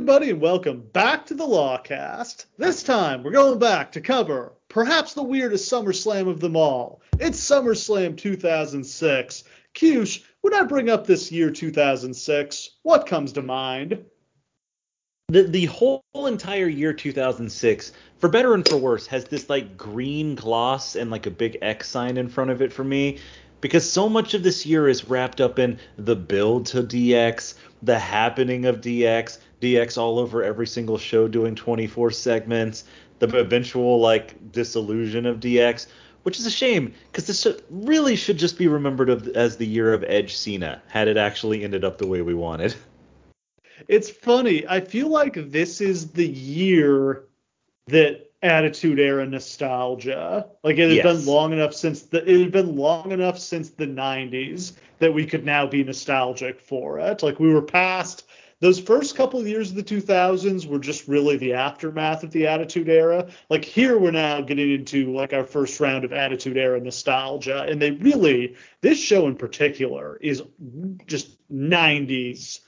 Everybody, and welcome back to the Lawcast. This time, we're going back to cover perhaps the weirdest SummerSlam of them all. It's SummerSlam 2006. Cush, when I bring up this year 2006, what comes to mind? The the whole entire year 2006, for better and for worse, has this like green gloss and like a big X sign in front of it for me because so much of this year is wrapped up in the build to DX, the happening of DX, DX all over every single show doing 24 segments, the eventual like disillusion of DX, which is a shame because this really should just be remembered of, as the year of Edge Cena had it actually ended up the way we wanted. It's funny. I feel like this is the year that attitude era nostalgia. Like it had yes. been long enough since the it had been long enough since the 90s that we could now be nostalgic for it. Like we were past those first couple of years of the 2000s were just really the aftermath of the attitude era. Like here we're now getting into like our first round of attitude era nostalgia and they really this show in particular is just 90s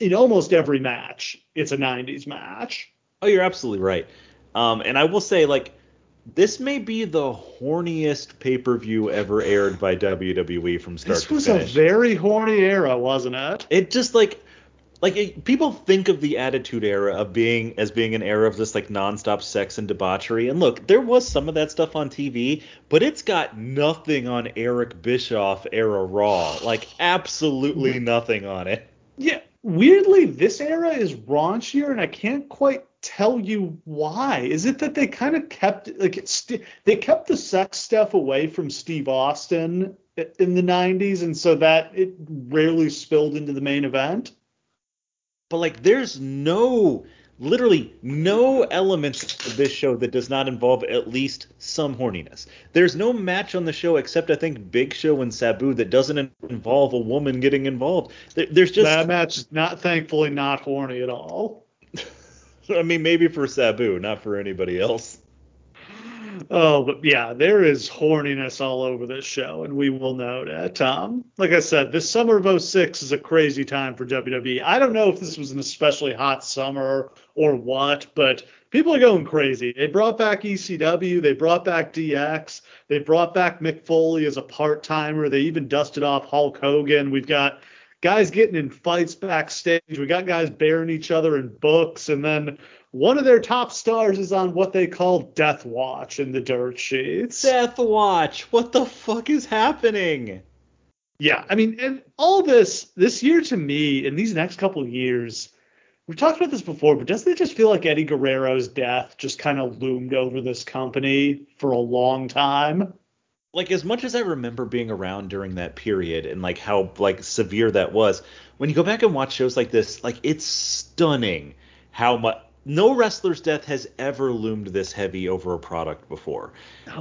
in almost every match. It's a 90s match. Oh, you're absolutely right. Um, and I will say, like, this may be the horniest pay per view ever aired by WWE from start to finish. This was a very horny era, wasn't it? It just like like it, people think of the attitude era of being as being an era of just like nonstop sex and debauchery and look there was some of that stuff on tv but it's got nothing on eric bischoff era raw like absolutely nothing on it yeah weirdly this era is raunchier and i can't quite tell you why. Is it that they kind of kept like st- they kept the sex stuff away from Steve Austin in the 90s and so that it rarely spilled into the main event? But like there's no literally no element of this show that does not involve at least some horniness. There's no match on the show except I think Big Show and Sabu that doesn't involve a woman getting involved. there's just that match is not thankfully not horny at all. I mean, maybe for Sabu, not for anybody else. Oh, but yeah, there is horniness all over this show, and we will note it. Um, like I said, this summer of 06 is a crazy time for WWE. I don't know if this was an especially hot summer or what, but people are going crazy. They brought back ECW, they brought back DX, they brought back Mick Foley as a part timer, they even dusted off Hulk Hogan. We've got guys getting in fights backstage. We got guys bearing each other in books, and then one of their top stars is on what they call Death Watch in the dirt sheets. Death Watch. What the fuck is happening? Yeah, I mean, and all this this year to me, in these next couple of years, we've talked about this before, but doesn't it just feel like Eddie Guerrero's death just kind of loomed over this company for a long time? like as much as I remember being around during that period and like how like severe that was, when you go back and watch shows like this, like it's stunning how much no wrestler's death has ever loomed this heavy over a product before.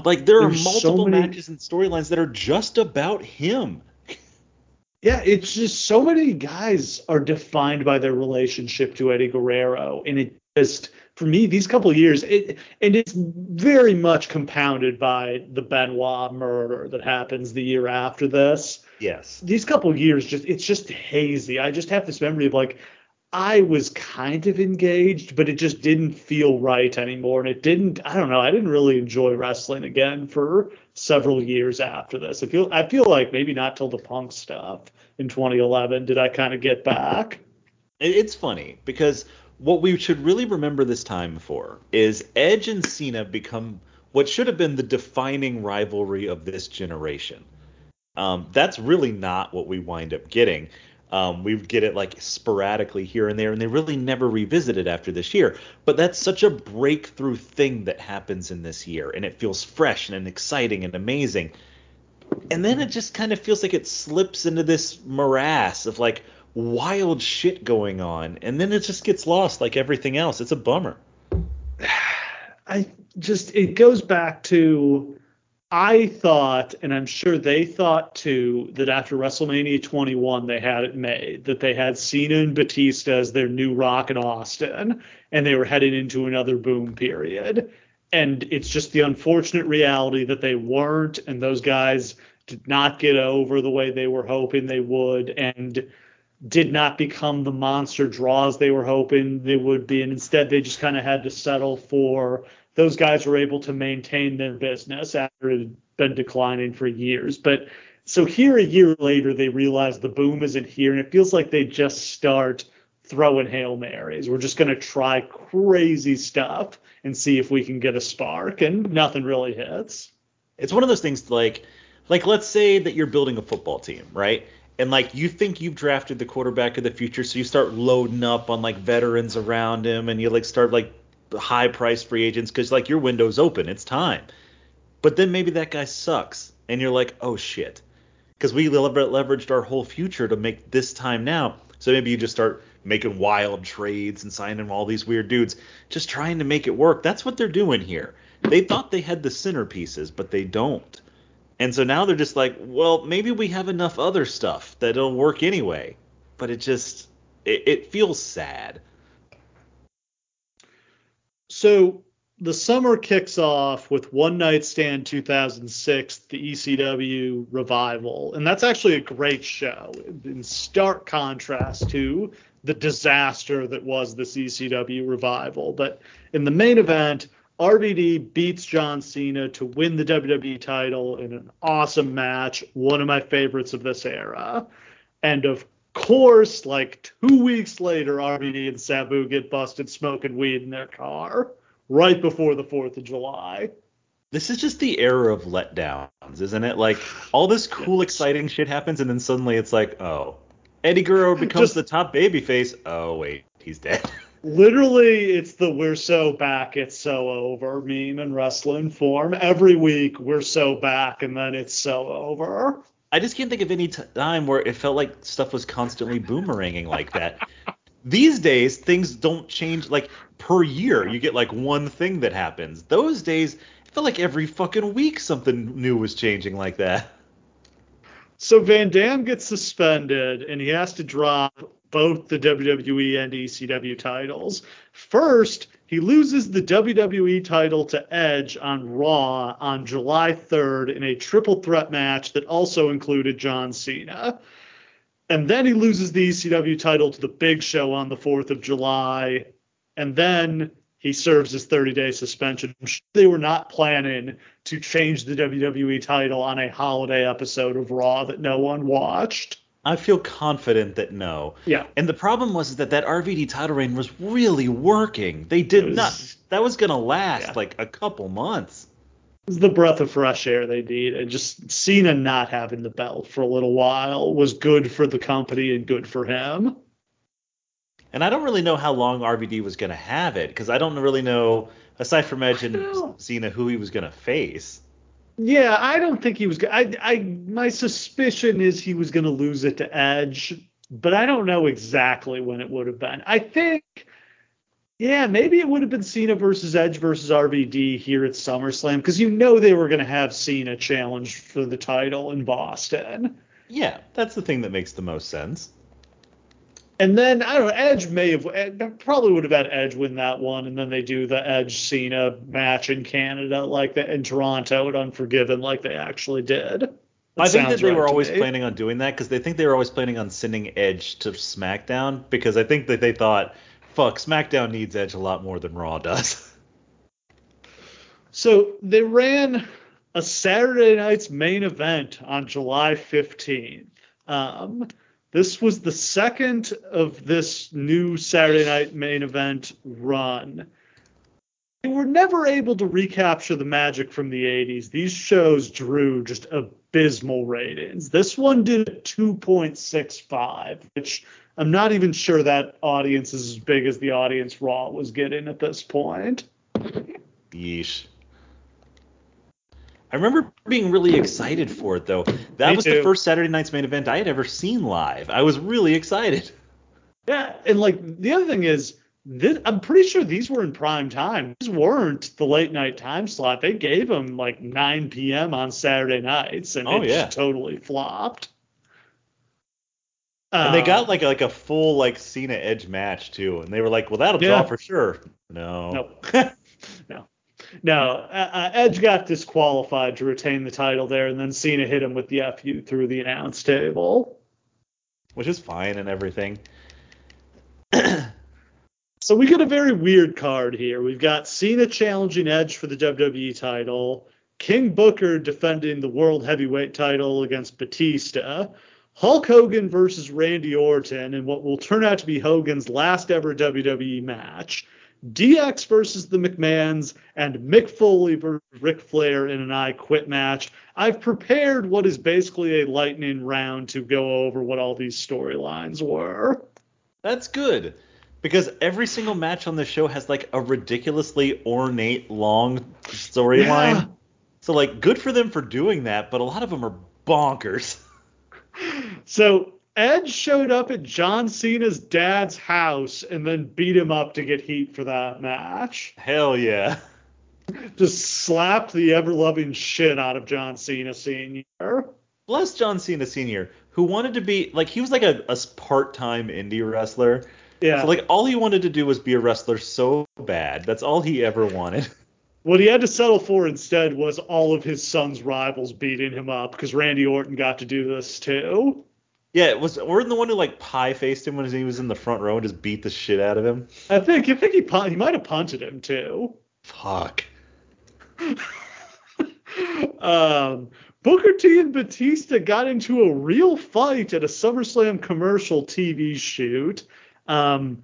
like there are multiple so many... matches and storylines that are just about him. Yeah, it's just so many guys are defined by their relationship to Eddie Guerrero, and it just for me these couple of years it, and it's very much compounded by the Benoit murder that happens the year after this. Yes. These couple of years just it's just hazy. I just have this memory of like I was kind of engaged, but it just didn't feel right anymore. And it didn't, I don't know, I didn't really enjoy wrestling again for several years after this. I feel I feel like maybe not till the punk stuff in 2011 did I kind of get back. It's funny because what we should really remember this time for is Edge and Cena become what should have been the defining rivalry of this generation. Um, that's really not what we wind up getting. Um, we get it like sporadically here and there, and they really never revisit it after this year. But that's such a breakthrough thing that happens in this year, and it feels fresh and exciting and amazing. And then it just kind of feels like it slips into this morass of like, wild shit going on, and then it just gets lost like everything else. It's a bummer. I just it goes back to I thought, and I'm sure they thought too, that after WrestleMania 21 they had it made, that they had Cena and Batista as their new Rock in Austin, and they were heading into another boom period. And it's just the unfortunate reality that they weren't, and those guys did not get over the way they were hoping they would. And did not become the monster draws they were hoping they would be, and instead they just kind of had to settle for those guys were able to maintain their business after it had been declining for years. But so here a year later, they realize the boom isn't here, and it feels like they just start throwing hail marys. We're just going to try crazy stuff and see if we can get a spark, and nothing really hits. It's one of those things like, like let's say that you're building a football team, right? And like you think you've drafted the quarterback of the future, so you start loading up on like veterans around him, and you like start like high price free agents because like your window's open, it's time. But then maybe that guy sucks, and you're like, oh shit, because we leveraged our whole future to make this time now. So maybe you just start making wild trades and signing all these weird dudes, just trying to make it work. That's what they're doing here. They thought they had the centerpieces, but they don't. And so now they're just like, well, maybe we have enough other stuff that'll work anyway. But it just, it, it feels sad. So the summer kicks off with One Night Stand 2006, the ECW revival, and that's actually a great show in stark contrast to the disaster that was this ECW revival. But in the main event, RVD beats John Cena to win the WWE title in an awesome match, one of my favorites of this era. And of course, like two weeks later, RVD and Sabu get busted smoking weed in their car right before the 4th of July. This is just the era of letdowns, isn't it? Like all this cool, exciting shit happens, and then suddenly it's like, oh, Eddie Guerrero becomes just, the top babyface. Oh wait, he's dead. Literally, it's the "we're so back, it's so over" meme in wrestling form. Every week, we're so back, and then it's so over. I just can't think of any time where it felt like stuff was constantly boomeranging like that. These days, things don't change like per year. You get like one thing that happens. Those days, it felt like every fucking week something new was changing like that. So Van Dam gets suspended and he has to drop both the WWE and ECW titles. First, he loses the WWE title to Edge on Raw on July 3rd in a triple threat match that also included John Cena. And then he loses the ECW title to the Big Show on the 4th of July. And then he serves his 30 day suspension. They were not planning to change the WWE title on a holiday episode of Raw that no one watched. I feel confident that no. Yeah. And the problem was that that RVD title reign was really working. They did was, not. That was gonna last yeah. like a couple months. It was the breath of fresh air they need, And just Cena not having the belt for a little while was good for the company and good for him. And I don't really know how long RVD was going to have it because I don't really know, aside from Edge and Cena, who he was going to face. Yeah, I don't think he was. I, I, my suspicion is he was going to lose it to Edge, but I don't know exactly when it would have been. I think, yeah, maybe it would have been Cena versus Edge versus RVD here at SummerSlam because you know they were going to have Cena challenge for the title in Boston. Yeah, that's the thing that makes the most sense. And then I don't know. Edge may have probably would have had Edge win that one, and then they do the Edge Cena match in Canada, like that in Toronto at Unforgiven, like they actually did. That I think that they right were always me. planning on doing that because they think they were always planning on sending Edge to SmackDown because I think that they thought, fuck, SmackDown needs Edge a lot more than Raw does. So they ran a Saturday night's main event on July 15th. Um, this was the second of this new Saturday night main event run. They were never able to recapture the magic from the 80s. These shows drew just abysmal ratings. This one did 2.65, which I'm not even sure that audience is as big as the audience Raw was getting at this point. Yeesh. I remember being really excited for it though. That Me was too. the first Saturday night's main event I had ever seen live. I was really excited. Yeah, and like the other thing is, this, I'm pretty sure these were in prime time. These weren't the late night time slot. They gave them like 9 p.m. on Saturday nights, and oh, it yeah. totally flopped. And they got uh, like like a full like Cena Edge match too, and they were like, "Well, that'll yeah. draw for sure." No. Nope. no. No, uh, uh, Edge got disqualified to retain the title there, and then Cena hit him with the FU through the announce table. which is fine and everything. so we get a very weird card here. We've got Cena challenging Edge for the WWE title, King Booker defending the World Heavyweight title against Batista, Hulk Hogan versus Randy Orton in what will turn out to be Hogan's last ever WWE match. DX versus the McMahons and Mick Foley versus Ric Flair in an I Quit match. I've prepared what is basically a lightning round to go over what all these storylines were. That's good because every single match on the show has like a ridiculously ornate long storyline. Yeah. So like good for them for doing that, but a lot of them are bonkers. So Edge showed up at John Cena's dad's house and then beat him up to get heat for that match. Hell yeah. Just slapped the ever loving shit out of John Cena Sr. Bless John Cena Sr., who wanted to be like he was like a, a part time indie wrestler. Yeah. So like all he wanted to do was be a wrestler so bad. That's all he ever wanted. What he had to settle for instead was all of his son's rivals beating him up because Randy Orton got to do this too. Yeah, it was Orton the one who like pie faced him when he was in the front row and just beat the shit out of him? I think I think he he might have punted him too. Fuck. um, Booker T and Batista got into a real fight at a SummerSlam commercial TV shoot. Um,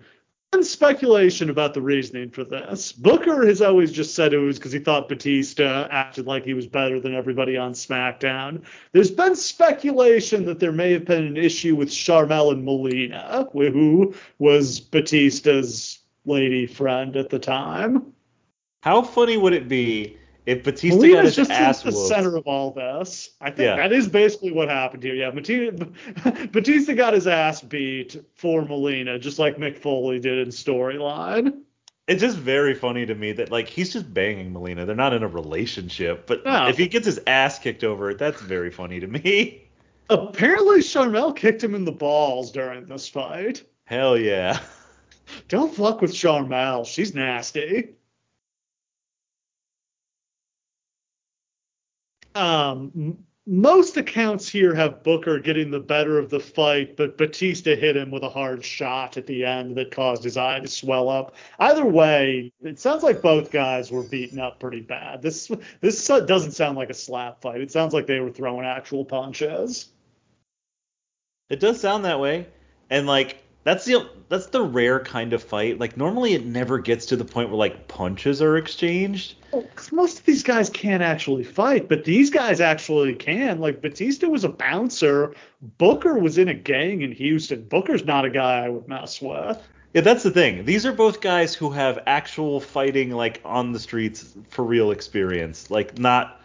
speculation about the reasoning for this. Booker has always just said it was because he thought Batista acted like he was better than everybody on SmackDown. There's been speculation that there may have been an issue with Sharmell and Melina, who was Batista's lady friend at the time. How funny would it be if Batista Melina's got his just ass the center of all this. I think yeah. that is basically what happened here. Yeah, Batista, Batista got his ass beat for Melina, just like Mick Foley did in storyline. It's just very funny to me that like he's just banging Melina. They're not in a relationship, but no. if he gets his ass kicked over, it, that's very funny to me. Apparently, Sharmell kicked him in the balls during this fight. Hell yeah. Don't fuck with Sharmell. She's nasty. Um, most accounts here have Booker getting the better of the fight, but Batista hit him with a hard shot at the end that caused his eye to swell up. Either way, it sounds like both guys were beaten up pretty bad. This this doesn't sound like a slap fight. It sounds like they were throwing actual punches. It does sound that way, and like that's the that's the rare kind of fight. Like normally it never gets to the point where like punches are exchanged. Well, most of these guys can't actually fight, but these guys actually can. Like Batista was a bouncer. Booker was in a gang in Houston. Booker's not a guy I would mess with. Yeah, that's the thing. These are both guys who have actual fighting like on the streets for real experience. Like not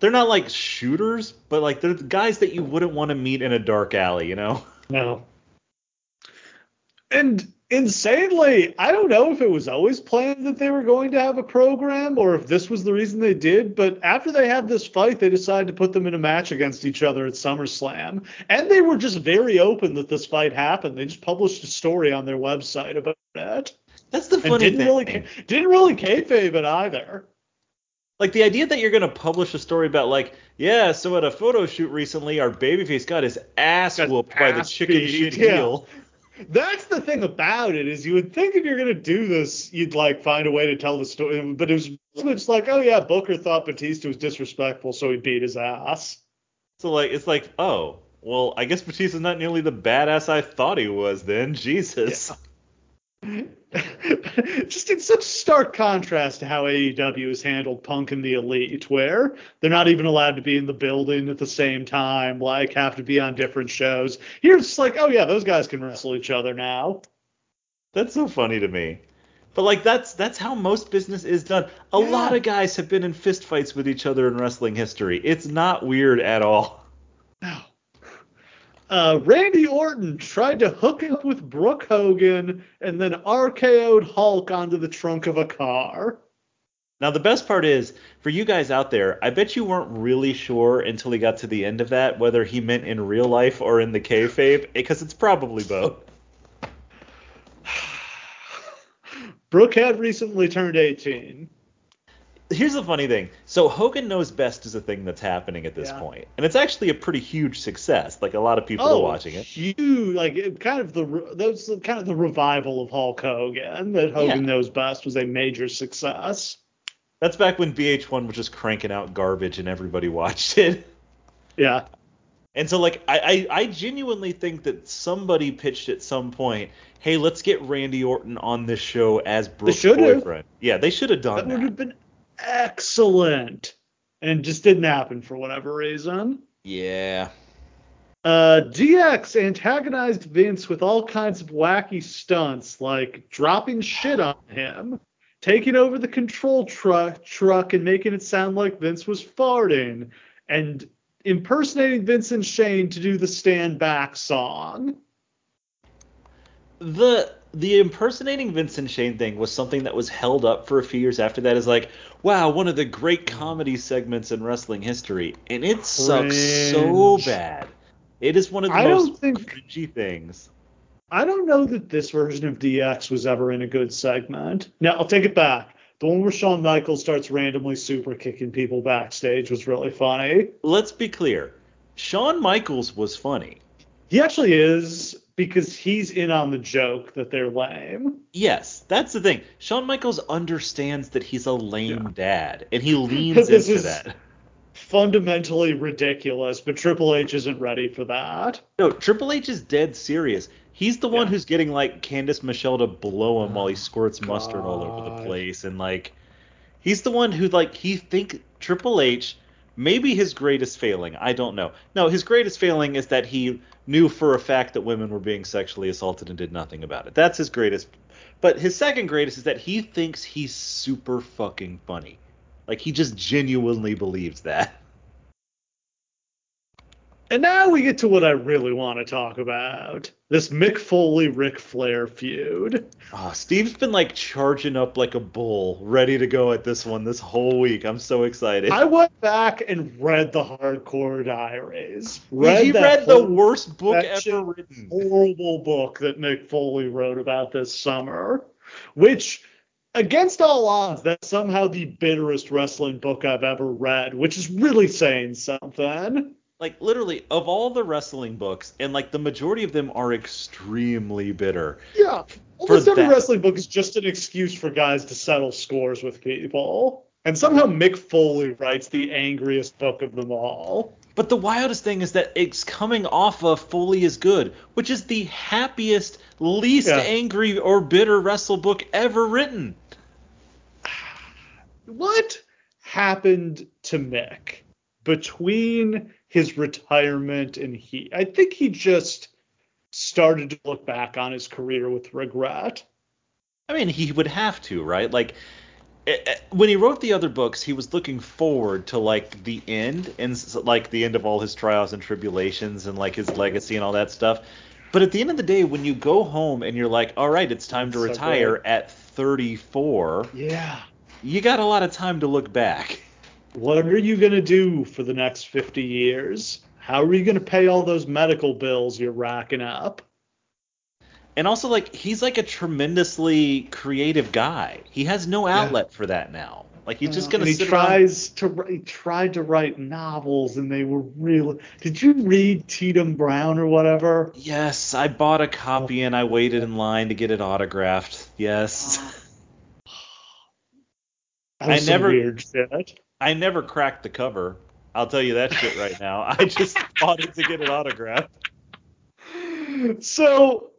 they're not like shooters, but like they're the guys that you wouldn't want to meet in a dark alley, you know? No. And insanely, I don't know if it was always planned that they were going to have a program or if this was the reason they did, but after they had this fight, they decided to put them in a match against each other at SummerSlam. And they were just very open that this fight happened. They just published a story on their website about that. That's the funny didn't thing. Really, didn't really kayfabe it either. Like the idea that you're gonna publish a story about like, yeah, so at a photo shoot recently, our babyface got his ass got whooped by the chicken shit yeah. heel. That's the thing about it is you would think if you're gonna do this, you'd like find a way to tell the story. But it was it's like, oh yeah, Booker thought Batista was disrespectful, so he beat his ass. So like, it's like, oh, well, I guess Batista's not nearly the badass I thought he was. Then Jesus. Yeah. Just in such stark contrast to how AEW has handled Punk and the Elite, where they're not even allowed to be in the building at the same time, like have to be on different shows. Here it's just like, oh yeah, those guys can wrestle each other now. That's so funny to me. But like that's that's how most business is done. A yeah. lot of guys have been in fistfights with each other in wrestling history. It's not weird at all. No. Uh, Randy Orton tried to hook up with Brooke Hogan and then RKO'd Hulk onto the trunk of a car. Now the best part is for you guys out there, I bet you weren't really sure until he got to the end of that whether he meant in real life or in the kayfabe, because it's probably both. Brooke had recently turned 18. Here's the funny thing. So Hogan knows best is a thing that's happening at this yeah. point, and it's actually a pretty huge success. Like a lot of people oh, are watching it. Huge, like kind of the that's kind of the revival of Hulk Hogan. That Hogan yeah. knows best was a major success. That's back when VH1 was just cranking out garbage and everybody watched it. Yeah. And so like I, I, I genuinely think that somebody pitched at some point, hey, let's get Randy Orton on this show as Brooke's boyfriend. Yeah, they should have done that. That would have been excellent. And just didn't happen for whatever reason. Yeah. Uh, DX antagonized Vince with all kinds of wacky stunts, like dropping shit on him, taking over the control truck truck and making it sound like Vince was farting, and impersonating Vincent Shane to do the Stand Back song. The the impersonating Vincent Shane thing was something that was held up for a few years after that as like, wow, one of the great comedy segments in wrestling history, and it Cringe. sucks so bad. It is one of the I most think, cringy things. I don't know that this version of DX was ever in a good segment. Now I'll take it back. The one where Shawn Michaels starts randomly super kicking people backstage was really funny. Let's be clear. Shawn Michaels was funny. He actually is because he's in on the joke that they're lame. Yes, that's the thing. Shawn Michaels understands that he's a lame yeah. dad, and he leans into that. Fundamentally ridiculous, but Triple H isn't ready for that. No, Triple H is dead serious. He's the one yeah. who's getting like Candice Michelle to blow him while he oh, squirts God. mustard all over the place, and like he's the one who like he think Triple H maybe his greatest failing. I don't know. No, his greatest failing is that he knew for a fact that women were being sexually assaulted and did nothing about it. That's his greatest. But his second greatest is that he thinks he's super fucking funny. Like he just genuinely believes that. And now we get to what I really want to talk about. This Mick Foley Ric Flair feud. Oh, Steve's been like charging up like a bull, ready to go at this one this whole week. I'm so excited. I went back and read the Hardcore Diaries. Read he read the worst book ever written. Horrible book that Mick Foley wrote about this summer, which against all odds, that's somehow the bitterest wrestling book I've ever read, which is really saying something like literally of all the wrestling books, and like the majority of them are extremely bitter. Yeah, almost every that. wrestling book is just an excuse for guys to settle scores with people. And somehow Mick Foley writes the angriest book of them all. But the wildest thing is that it's coming off of Foley is Good, which is the happiest, least yeah. angry or bitter wrestle book ever written. What happened to Mick between his retirement and he I think he just started to look back on his career with regret. I mean, he would have to, right? Like eh, eh, when he wrote the other books, he was looking forward to like the end and like the end of all his trials and tribulations and like his legacy and all that stuff. But at the end of the day, when you go home and you're like, all right, it's time to retire at 34. Yeah. You got a lot of time to look back what are you going to do for the next 50 years? How are you going to pay all those medical bills you're racking up? And also, like, he's like a tremendously creative guy. He has no outlet yeah. for that now. Like he's just gonna. And he tries around. to. He tried to write novels, and they were really. Did you read Tietam Brown or whatever? Yes, I bought a copy and I waited in line to get it autographed. Yes. I never. Weird shit. I never cracked the cover. I'll tell you that shit right now. I just bought it to get an autograph. So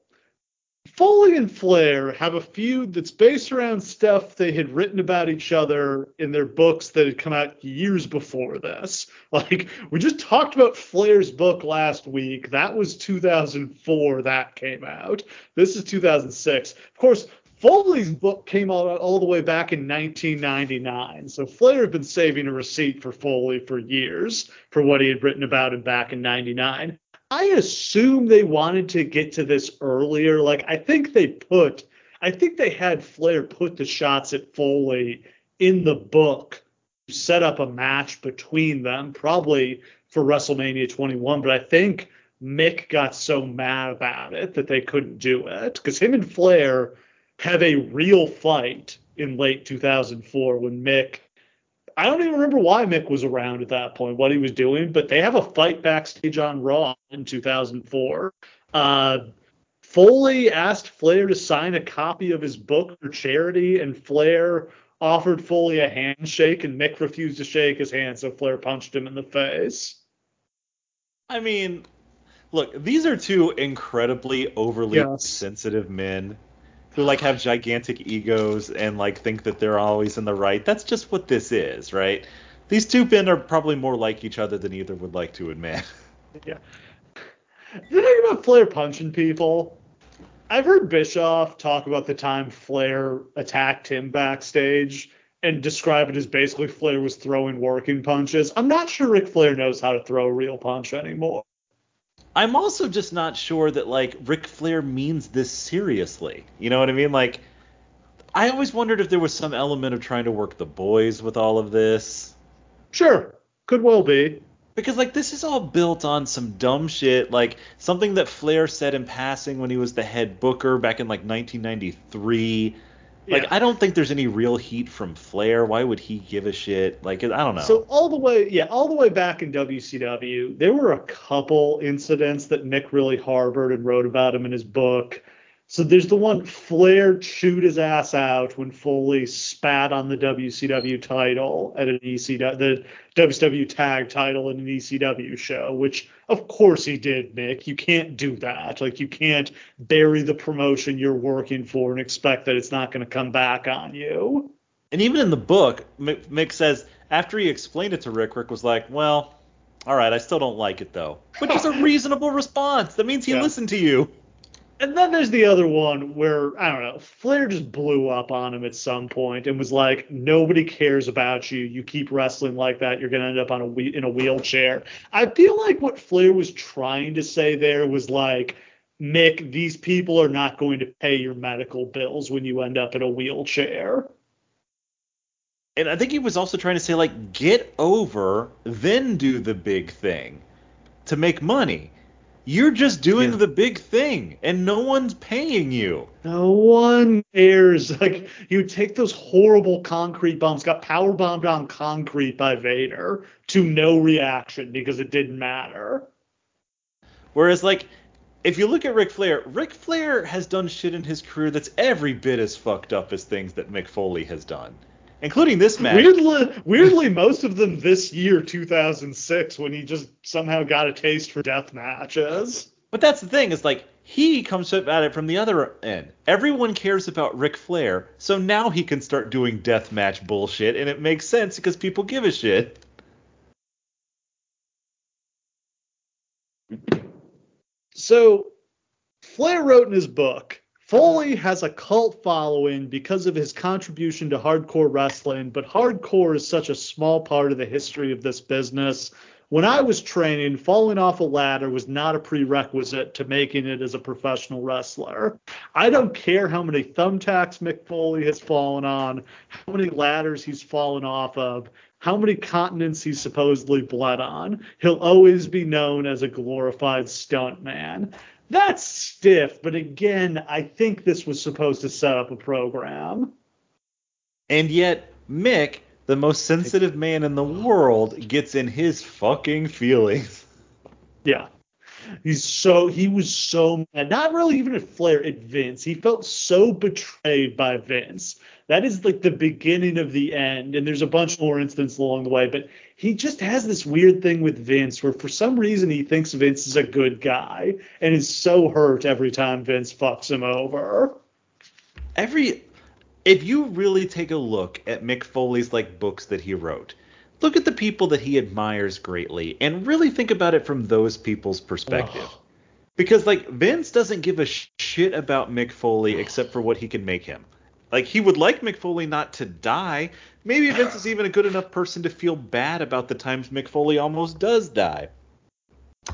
Foley and Flair have a feud that's based around stuff they had written about each other in their books that had come out years before this. Like, we just talked about Flair's book last week. That was 2004 that came out. This is 2006. Of course, Foley's book came out all the way back in 1999. So Flair had been saving a receipt for Foley for years for what he had written about him back in 99. I assume they wanted to get to this earlier. Like, I think they put, I think they had Flair put the shots at Foley in the book to set up a match between them, probably for WrestleMania 21. But I think Mick got so mad about it that they couldn't do it because him and Flair have a real fight in late 2004 when Mick I don't even remember why Mick was around at that point, what he was doing, but they have a fight backstage on Raw in 2004. Uh, Foley asked Flair to sign a copy of his book for charity, and Flair offered Foley a handshake, and Mick refused to shake his hand, so Flair punched him in the face. I mean, look, these are two incredibly overly yes. sensitive men who like have gigantic egos and like think that they're always in the right. That's just what this is, right? These two men are probably more like each other than either would like to admit. Yeah. The thing about Flair punching people, I've heard Bischoff talk about the time Flair attacked him backstage and describe it as basically Flair was throwing working punches. I'm not sure Ric Flair knows how to throw a real punch anymore. I'm also just not sure that like Ric Flair means this seriously. You know what I mean? Like I always wondered if there was some element of trying to work the boys with all of this. Sure, could well be. Because like this is all built on some dumb shit, like something that Flair said in passing when he was the head booker back in like 1993 like yeah. I don't think there's any real heat from Flair. Why would he give a shit? Like I don't know. So all the way, yeah, all the way back in WCW, there were a couple incidents that Mick really harbored and wrote about him in his book. So there's the one Flair chewed his ass out when Foley spat on the WCW title at an ECW, the WCW tag title in an ECW show, which of course he did, Mick. You can't do that. Like you can't bury the promotion you're working for and expect that it's not going to come back on you. And even in the book, Mick says after he explained it to Rick, Rick was like, "Well, all right, I still don't like it though," which is a reasonable response. That means he yeah. listened to you. And then there's the other one where I don't know, Flair just blew up on him at some point and was like, "Nobody cares about you. You keep wrestling like that, you're gonna end up on a in a wheelchair." I feel like what Flair was trying to say there was like, "Mick, these people are not going to pay your medical bills when you end up in a wheelchair." And I think he was also trying to say like, "Get over, then do the big thing to make money." You're just doing yeah. the big thing, and no one's paying you. No one cares. Like you take those horrible concrete bombs, got power bombed on concrete by Vader to no reaction because it didn't matter. Whereas, like, if you look at Ric Flair, Ric Flair has done shit in his career that's every bit as fucked up as things that Mick Foley has done including this match. Weirdly, weirdly, most of them this year, 2006, when he just somehow got a taste for death matches. But that's the thing is like he comes up at it from the other end. Everyone cares about Ric Flair, so now he can start doing death match bullshit, and it makes sense because people give a shit. So Flair wrote in his book Foley has a cult following because of his contribution to hardcore wrestling, but hardcore is such a small part of the history of this business. When I was training, falling off a ladder was not a prerequisite to making it as a professional wrestler. I don't care how many thumbtacks Mick Foley has fallen on, how many ladders he's fallen off of, how many continents he's supposedly bled on. He'll always be known as a glorified stuntman that's stiff, but again, I think this was supposed to set up a program. And yet, Mick, the most sensitive man in the world, gets in his fucking feelings. Yeah. He's so he was so mad. Not really even at Flair, at Vince. He felt so betrayed by Vince. That is like the beginning of the end. And there's a bunch more incidents along the way, but he just has this weird thing with Vince where for some reason he thinks Vince is a good guy and is so hurt every time Vince fucks him over. Every if you really take a look at Mick Foley's like books that he wrote, look at the people that he admires greatly and really think about it from those people's perspective. Because like Vince doesn't give a shit about Mick Foley except for what he can make him. Like he would like Mick Foley not to die. Maybe Vince is even a good enough person to feel bad about the times Mick Foley almost does die.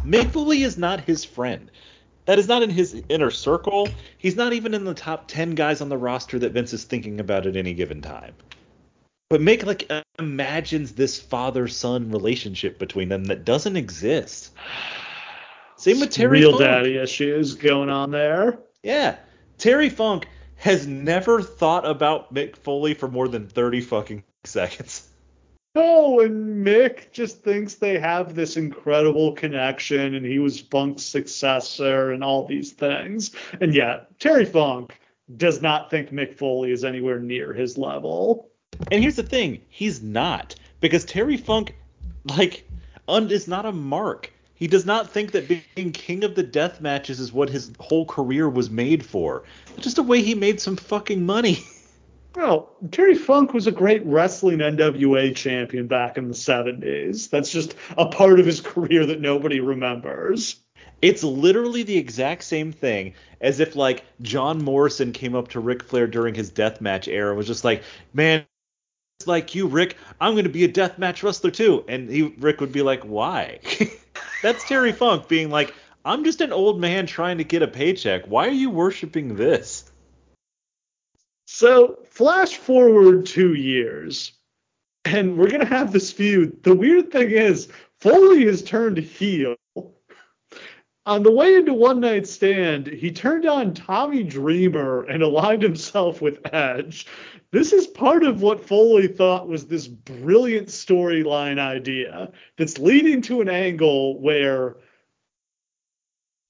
Mick Foley is not his friend. That is not in his inner circle. He's not even in the top 10 guys on the roster that Vince is thinking about at any given time. But Mick like imagines this father-son relationship between them that doesn't exist. Same with Terry Real Funk. daddy issues going on there. Yeah. Terry Funk has never thought about Mick Foley for more than 30 fucking seconds. No, and Mick just thinks they have this incredible connection and he was Funk's successor and all these things. And yet, Terry Funk does not think Mick Foley is anywhere near his level. And here's the thing, he's not. Because Terry Funk, like, un- is not a mark. He does not think that being king of the death matches is what his whole career was made for. It's just a way he made some fucking money. Well, Terry Funk was a great wrestling NWA champion back in the 70s. That's just a part of his career that nobody remembers. It's literally the exact same thing as if like John Morrison came up to Ric Flair during his deathmatch era and was just like, "Man, like you, Rick, I'm going to be a deathmatch wrestler too." And he Rick would be like, "Why?" That's Terry Funk being like, "I'm just an old man trying to get a paycheck. Why are you worshiping this?" So, flash forward two years, and we're going to have this feud. The weird thing is, Foley has turned heel. On the way into One Night Stand, he turned on Tommy Dreamer and aligned himself with Edge. This is part of what Foley thought was this brilliant storyline idea that's leading to an angle where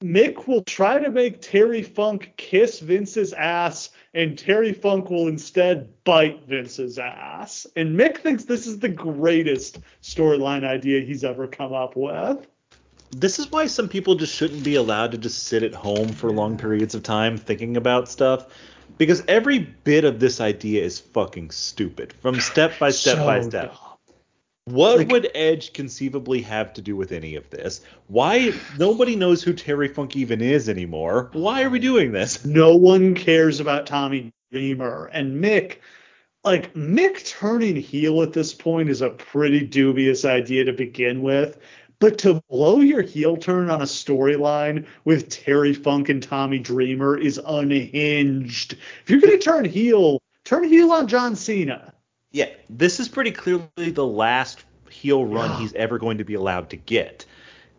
Mick will try to make Terry Funk kiss Vince's ass, and Terry Funk will instead bite Vince's ass. And Mick thinks this is the greatest storyline idea he's ever come up with. This is why some people just shouldn't be allowed to just sit at home for long periods of time thinking about stuff. Because every bit of this idea is fucking stupid, from step by step so by step. Dumb. What like, would Edge conceivably have to do with any of this? Why nobody knows who Terry Funk even is anymore? Why are we doing this? No one cares about Tommy Dreamer and Mick. Like Mick turning heel at this point is a pretty dubious idea to begin with. But to blow your heel turn on a storyline with Terry Funk and Tommy Dreamer is unhinged. If you're gonna turn heel, turn heel on John Cena. Yeah, this is pretty clearly the last heel run yeah. he's ever going to be allowed to get.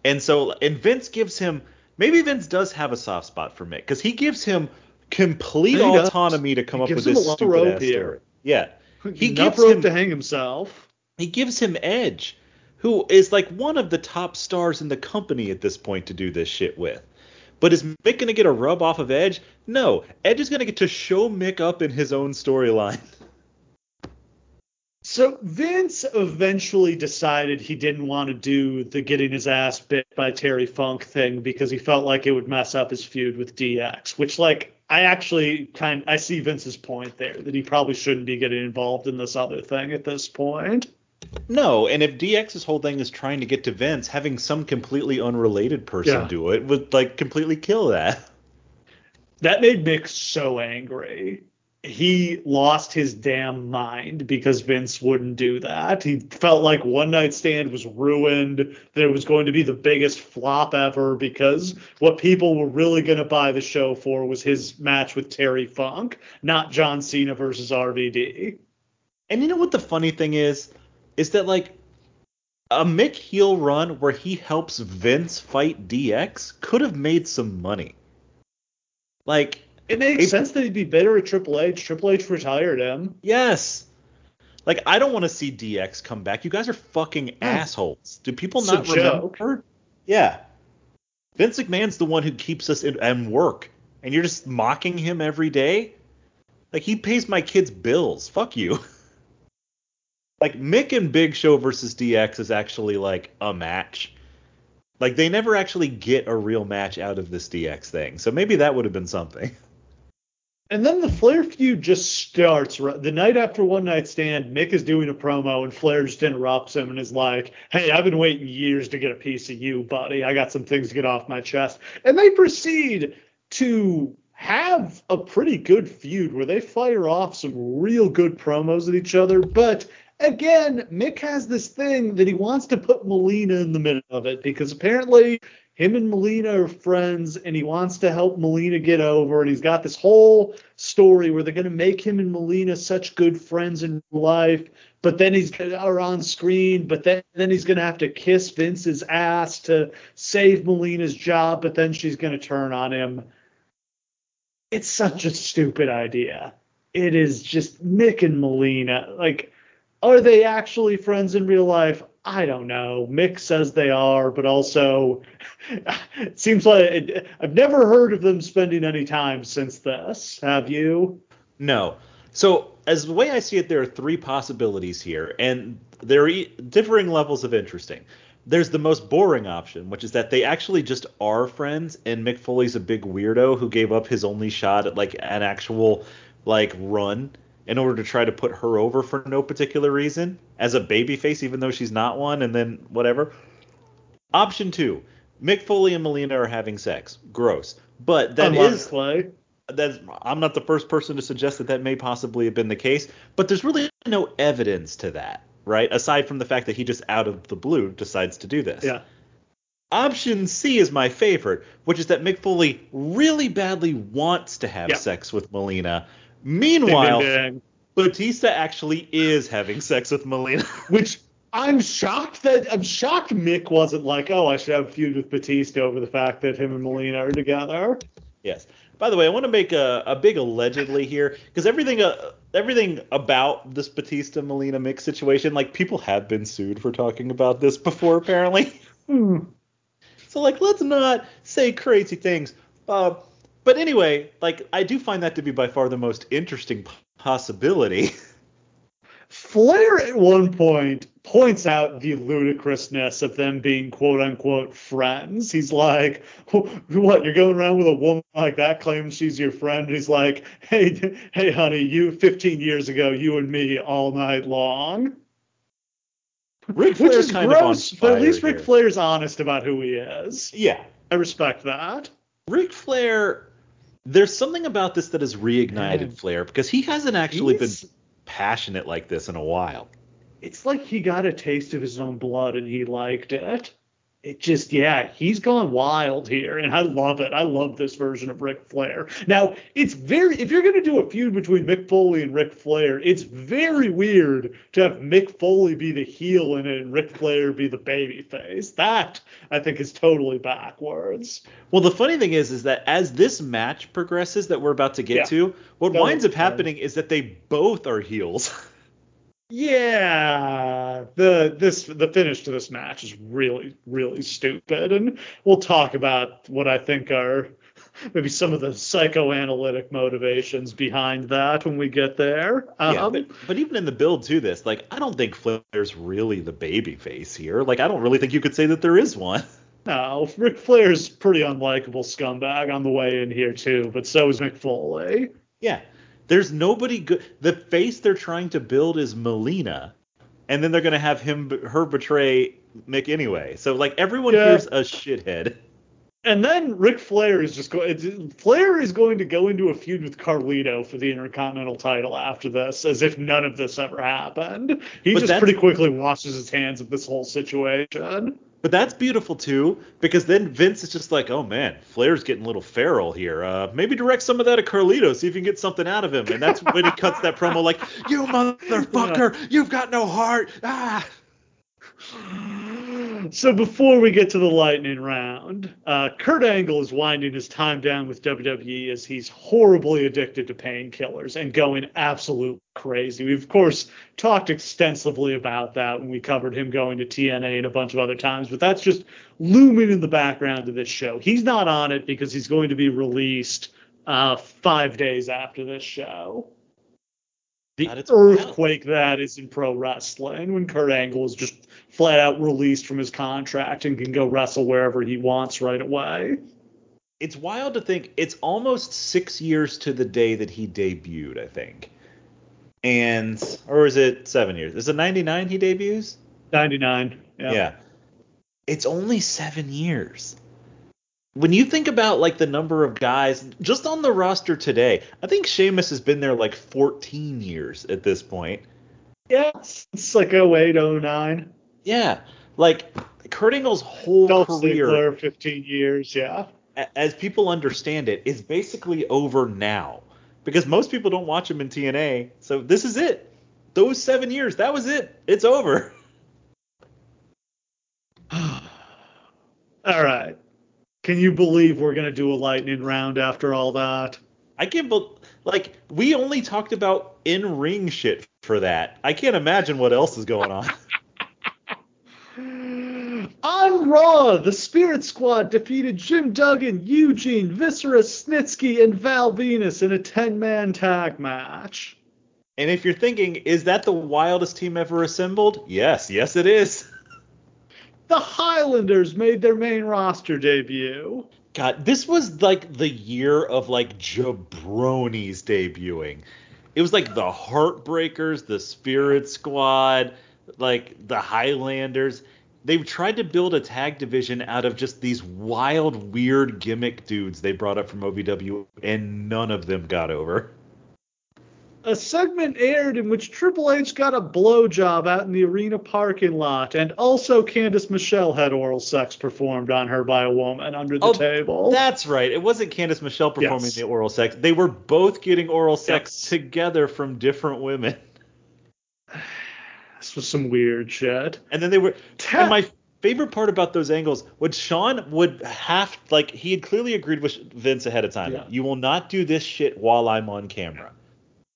And so, and Vince gives him, maybe Vince does have a soft spot for Mick because he gives him complete autonomy to come he up with this stupid ass story. Yeah, he Enough gives rope him to hang himself. He gives him Edge, who is like one of the top stars in the company at this point to do this shit with. But is Mick going to get a rub off of Edge? No. Edge is going to get to show Mick up in his own storyline. So Vince eventually decided he didn't want to do the getting his ass bit by Terry Funk thing because he felt like it would mess up his feud with DX, which like I actually kind I see Vince's point there that he probably shouldn't be getting involved in this other thing at this point. No, and if DX's whole thing is trying to get to Vince, having some completely unrelated person yeah. do it would like completely kill that. That made Mick so angry he lost his damn mind because Vince wouldn't do that. He felt like One Night Stand was ruined, that it was going to be the biggest flop ever because what people were really going to buy the show for was his match with Terry Funk, not John Cena versus RVD. And you know what the funny thing is? Is that like a Mick heel run where he helps Vince fight DX could have made some money. Like it makes sense that he'd be better at Triple H. Triple H retired him. Yes. Like I don't want to see DX come back. You guys are fucking mm. assholes. Do people it's not remember? Yeah. Vince McMahon's the one who keeps us in and work, and you're just mocking him every day. Like he pays my kids' bills. Fuck you. like Mick and Big Show versus DX is actually like a match. Like they never actually get a real match out of this DX thing. So maybe that would have been something. And then the Flair feud just starts. The night after One Night Stand, Mick is doing a promo, and Flair just interrupts him and is like, Hey, I've been waiting years to get a piece of you, buddy. I got some things to get off my chest. And they proceed to have a pretty good feud where they fire off some real good promos at each other. But again, Mick has this thing that he wants to put Melina in the middle of it because apparently him and Melina are friends and he wants to help Melina get over and he's got this whole story where they're going to make him and Melina such good friends in life but then he's are on screen but then then he's going to have to kiss Vince's ass to save Melina's job but then she's going to turn on him it's such a stupid idea it is just Mick and Melina. like are they actually friends in real life? I don't know. Mick says they are, but also it seems like it, I've never heard of them spending any time since this. Have you? No. So, as the way I see it, there are three possibilities here, and they're differing levels of interesting. There's the most boring option, which is that they actually just are friends, and Mick Foley's a big weirdo who gave up his only shot at like an actual like run in order to try to put her over for no particular reason as a babyface, even though she's not one, and then whatever. Option two: Mick Foley and Melina are having sex. Gross, but that is Clay. That's I'm not the first person to suggest that that may possibly have been the case, but there's really no evidence to that, right? Aside from the fact that he just out of the blue decides to do this. Yeah. Option C is my favorite, which is that Mick Foley really badly wants to have yeah. sex with Melina, Meanwhile, ding, ding, ding. Batista actually is having sex with Melina. Which I'm shocked that I'm shocked Mick wasn't like, oh, I should have a feud with Batista over the fact that him and Melina are together. Yes. By the way, I want to make a, a big allegedly here because everything uh, everything about this Batista Melina Mick situation, like people have been sued for talking about this before apparently. Hmm. So like, let's not say crazy things. Uh, but anyway, like I do find that to be by far the most interesting possibility. Flair at one point points out the ludicrousness of them being quote unquote friends. He's like, "What? You're going around with a woman like that, claiming she's your friend?" He's like, "Hey, hey, honey, you 15 years ago, you and me all night long." Ric Which is gross, but at least Ric Flair's honest about who he is. Yeah, I respect that. Ric Flair there's something about this that has reignited Man. Flair because he hasn't actually He's, been passionate like this in a while. It's like he got a taste of his own blood and he liked it it just yeah he's gone wild here and i love it. I love this version of Ric Flair. Now it's very if you're going to do a feud between Mick Foley and Ric Flair it's very weird to have Mick Foley be the heel in it and Ric Flair be the baby face that i think is totally backwards. Well the funny thing is is that as this match progresses that we're about to get yeah. to what winds up happening is that they both are heels Yeah, the this the finish to this match is really really stupid, and we'll talk about what I think are maybe some of the psychoanalytic motivations behind that when we get there. Um, yeah, but, but, even in the build to this, like I don't think Flair's really the baby face here. Like I don't really think you could say that there is one. No, Ric Flair's pretty unlikable scumbag on the way in here too, but so is Mick Foley. Yeah, there's nobody good. The face they're trying to build is Melina, and then they're gonna have him her betray Mick anyway. So like everyone yeah. here's a shithead. And then Ric Flair is just going. Flair is going to go into a feud with Carlito for the Intercontinental title after this, as if none of this ever happened. He but just pretty quickly washes his hands of this whole situation. But that's beautiful too, because then Vince is just like, oh man, Flair's getting a little feral here. Uh, maybe direct some of that at Carlito, see if you can get something out of him. And that's when he cuts that promo like, you motherfucker, yeah. you've got no heart. Ah. So before we get to the lightning round, uh, Kurt Angle is winding his time down with WWE as he's horribly addicted to painkillers and going absolute crazy. We've of course talked extensively about that when we covered him going to TNA and a bunch of other times, but that's just looming in the background of this show. He's not on it because he's going to be released uh, five days after this show. The earthquake that is in pro wrestling when Kurt Angle is just flat out released from his contract and can go wrestle wherever he wants right away. It's wild to think it's almost six years to the day that he debuted, I think. And or is it seven years? Is it ninety nine he debuts? Ninety nine. Yeah. yeah. It's only seven years when you think about like the number of guys just on the roster today, I think Sheamus has been there like 14 years at this point. Yeah, it's like 08, 09. Yeah, like Kurt Angle's whole Dolph career, Ziggler, 15 years, yeah. As people understand it, is basically over now because most people don't watch him in TNA. So this is it. Those seven years, that was it. It's over. All right. Can you believe we're going to do a lightning round after all that? I can't believe like we only talked about in ring shit for that. I can't imagine what else is going on. On Raw, the Spirit Squad defeated Jim Duggan, Eugene, Viscera, Snitsky, and Val Venis in a 10-man tag match. And if you're thinking, is that the wildest team ever assembled? Yes, yes it is. The Highlanders made their main roster debut. God, this was like the year of like jabronis debuting. It was like the Heartbreakers, the Spirit Squad, like the Highlanders. They've tried to build a tag division out of just these wild, weird gimmick dudes they brought up from OVW, and none of them got over a segment aired in which Triple H got a blowjob out in the arena parking lot, and also Candice Michelle had oral sex performed on her by a woman under the oh, table. That's right. It wasn't Candice Michelle performing yes. the oral sex. They were both getting oral sex yes. together from different women. This was some weird shit. And then they were. Ta- and my favorite part about those angles would Shawn would have like he had clearly agreed with Vince ahead of time. Yeah. You will not do this shit while I'm on camera.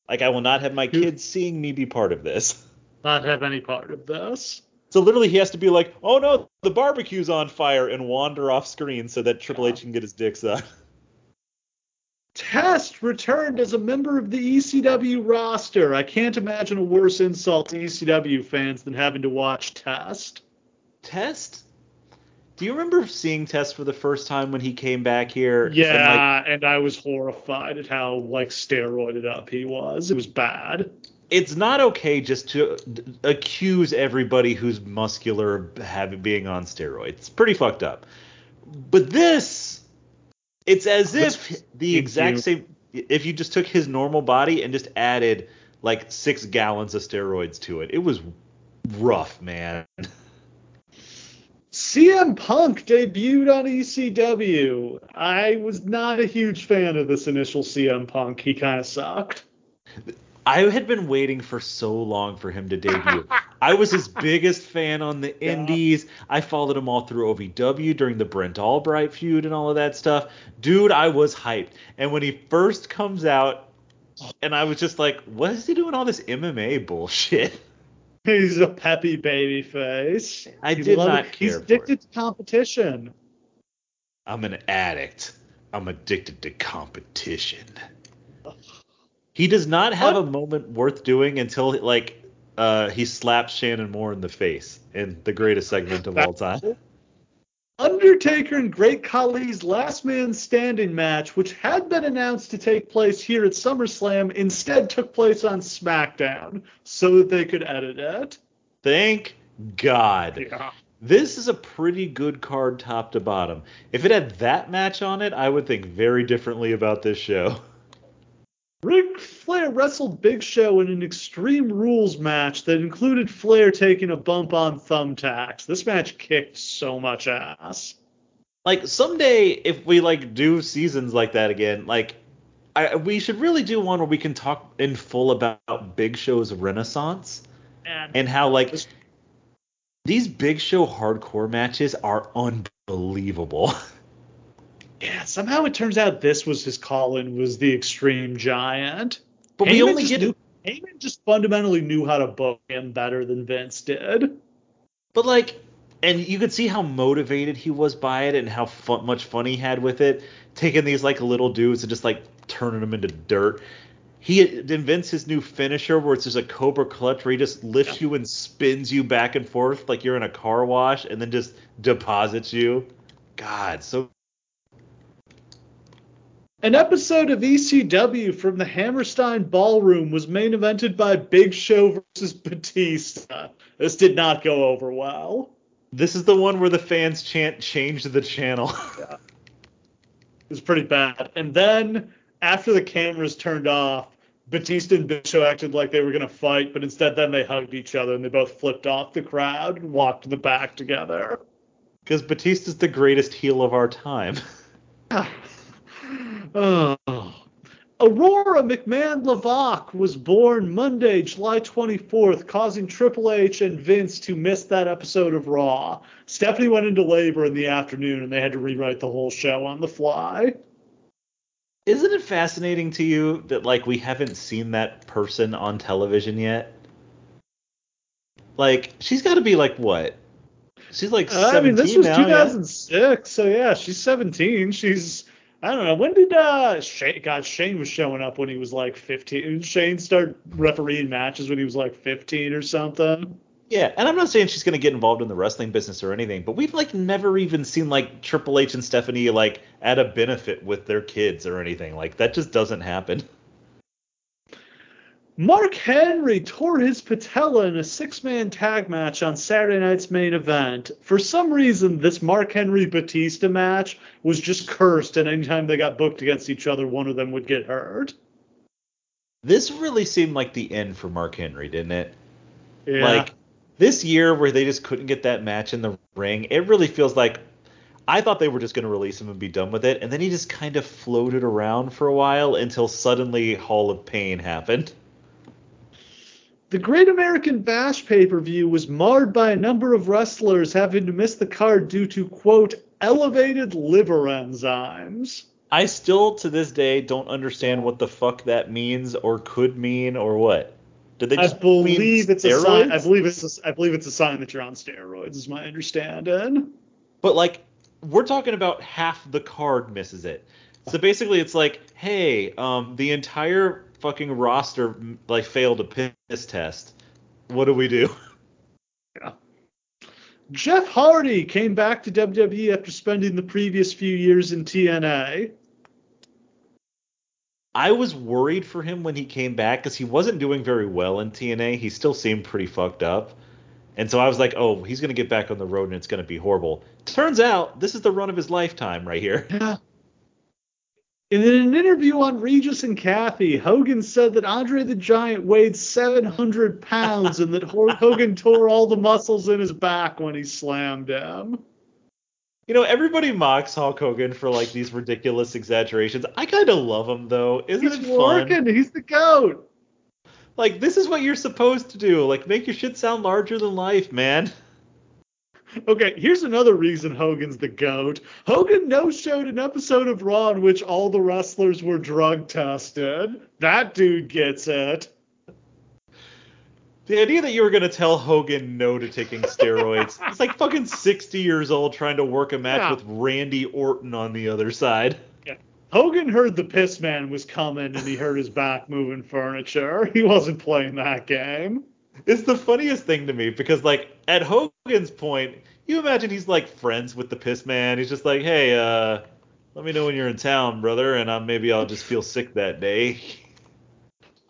Like I will not have my kids seeing me be part of this. Not have any part of this. So literally he has to be like, oh no, the barbecue's on fire and wander off screen so that Triple H can get his dicks sucked. Test returned as a member of the ECW roster. I can't imagine a worse insult to ECW fans than having to watch Test. Test do you remember seeing Test for the first time when he came back here? Yeah, and, like, and I was horrified at how like steroided up he was. It was bad. It's not okay just to accuse everybody who's muscular of having being on steroids. It's pretty fucked up. But this, it's as if the exact same. If you just took his normal body and just added like six gallons of steroids to it, it was rough, man. CM Punk debuted on ECW. I was not a huge fan of this initial CM Punk. He kind of sucked. I had been waiting for so long for him to debut. I was his biggest fan on the yeah. indies. I followed him all through OVW during the Brent Albright feud and all of that stuff. Dude, I was hyped. And when he first comes out, and I was just like, what is he doing all this MMA bullshit? He's a peppy baby face. I he did not it. care. He's addicted to competition. I'm an addict. I'm addicted to competition. He does not have what? a moment worth doing until like uh, he slaps Shannon Moore in the face in the greatest segment of all time. Undertaker and Great Khali's last man standing match, which had been announced to take place here at SummerSlam, instead took place on SmackDown so that they could edit it. Thank God. Yeah. This is a pretty good card top to bottom. If it had that match on it, I would think very differently about this show. Ric Flair wrestled Big Show in an Extreme Rules match that included Flair taking a bump on thumbtacks. This match kicked so much ass. Like someday, if we like do seasons like that again, like I, we should really do one where we can talk in full about Big Show's renaissance and, and how like these Big Show hardcore matches are unbelievable. Yeah, somehow it turns out this was his call-in was the Extreme Giant. But Heyman we only get knew, Heyman just fundamentally knew how to book him better than Vince did. But like, and you could see how motivated he was by it and how fun, much fun he had with it, taking these like little dudes and just like turning them into dirt. He invents his new finisher where it's just a cobra clutch where he just lifts yeah. you and spins you back and forth like you're in a car wash and then just deposits you. God, so an episode of ECW from the Hammerstein Ballroom was main evented by Big Show versus Batista. This did not go over well. This is the one where the fans chant change the channel. yeah. It was pretty bad. And then after the cameras turned off, Batista and Big Show acted like they were going to fight, but instead then they hugged each other and they both flipped off the crowd and walked to the back together. Because Batista's the greatest heel of our time. Oh. Aurora McMahon Levesque was born Monday, July 24th, causing Triple H and Vince to miss that episode of Raw. Stephanie went into labor in the afternoon and they had to rewrite the whole show on the fly. isn't it fascinating to you that like we haven't seen that person on television yet? Like she's got to be like what? She's like uh, I mean, this was now, 2006, yeah? so yeah, she's 17. She's I don't know when did uh Shane, God Shane was showing up when he was like 15. Shane start refereeing matches when he was like 15 or something. Yeah, and I'm not saying she's to get involved in the wrestling business or anything, but we've like never even seen like Triple H and Stephanie like at a benefit with their kids or anything. Like that just doesn't happen. Mark Henry tore his patella in a six-man tag match on Saturday night's main event. For some reason, this Mark Henry Batista match was just cursed, and anytime they got booked against each other, one of them would get hurt. This really seemed like the end for Mark Henry, didn't it? Yeah. Like this year where they just couldn't get that match in the ring, it really feels like I thought they were just going to release him and be done with it, and then he just kind of floated around for a while until suddenly Hall of Pain happened. The Great American Bash pay per view was marred by a number of wrestlers having to miss the card due to, quote, elevated liver enzymes. I still, to this day, don't understand what the fuck that means or could mean or what. Did they just I believe it's steroids? a sign. I believe it's a, I believe it's a sign that you're on steroids. Is my understanding. But like, we're talking about half the card misses it. So basically, it's like, hey, um, the entire fucking roster like failed a piss test. What do we do? Yeah. Jeff Hardy came back to WWE after spending the previous few years in TNA. I was worried for him when he came back because he wasn't doing very well in TNA. He still seemed pretty fucked up. And so I was like, oh, he's going to get back on the road and it's going to be horrible. Turns out this is the run of his lifetime right here. Yeah. In an interview on Regis and Kathy, Hogan said that Andre the Giant weighed 700 pounds and that Hogan tore all the muscles in his back when he slammed him. You know, everybody mocks Hulk Hogan for like these ridiculous exaggerations. I kind of love him though. Isn't He's it fun? Working. He's the goat. Like this is what you're supposed to do. Like make your shit sound larger than life, man. Okay, here's another reason Hogan's the GOAT. Hogan no showed an episode of Raw in which all the wrestlers were drug tested. That dude gets it. The idea that you were going to tell Hogan no to taking steroids. He's like fucking 60 years old trying to work a match yeah. with Randy Orton on the other side. Yeah. Hogan heard the piss man was coming and he heard his back moving furniture. He wasn't playing that game. It's the funniest thing to me because, like, at Hogan's point, you imagine he's like friends with the piss man. He's just like, hey, uh, let me know when you're in town, brother, and uh, maybe I'll just feel sick that day.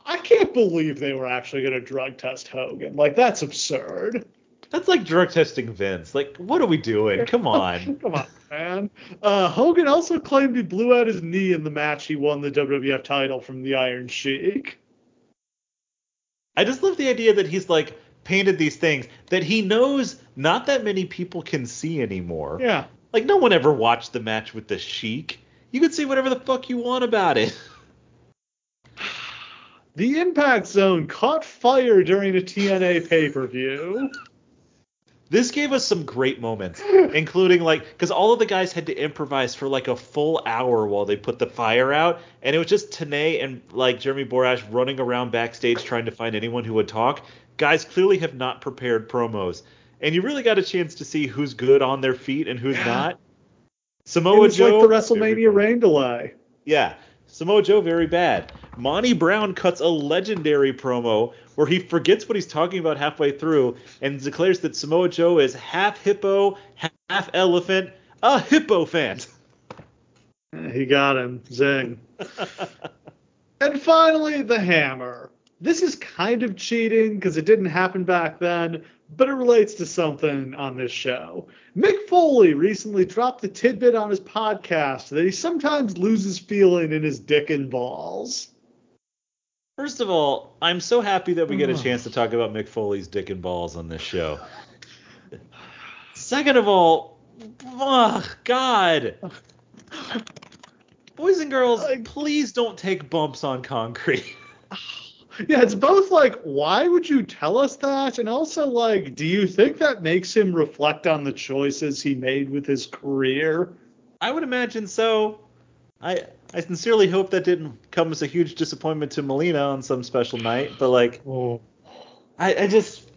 I can't believe they were actually going to drug test Hogan. Like that's absurd. That's like drug testing Vince. Like, what are we doing? Come on. Come on, man. Uh, Hogan also claimed he blew out his knee in the match he won the WWF title from the Iron Sheik. I just love the idea that he's like painted these things that he knows not that many people can see anymore. Yeah. Like no one ever watched the match with the Sheik. You can say whatever the fuck you want about it. The Impact Zone caught fire during a TNA pay per view. This gave us some great moments, including like because all of the guys had to improvise for like a full hour while they put the fire out, and it was just Tenay and like Jeremy Borash running around backstage trying to find anyone who would talk. Guys clearly have not prepared promos, and you really got a chance to see who's good on their feet and who's not. Samoa Joe, like the WrestleMania rain delay. Yeah, Samoa Joe very bad. Monty Brown cuts a legendary promo where he forgets what he's talking about halfway through and declares that Samoa Joe is half hippo, half elephant, a hippo fan. He got him. Zing. and finally, the hammer. This is kind of cheating because it didn't happen back then, but it relates to something on this show. Mick Foley recently dropped the tidbit on his podcast that he sometimes loses feeling in his dick and balls. First of all, I'm so happy that we get a mm. chance to talk about Mick Foley's dick and balls on this show. Second of all, ugh, God. Boys and girls, please don't take bumps on concrete. yeah, it's both like, why would you tell us that? And also, like, do you think that makes him reflect on the choices he made with his career? I would imagine so. I I sincerely hope that didn't come as a huge disappointment to Melina on some special night, but like, oh. I, I just,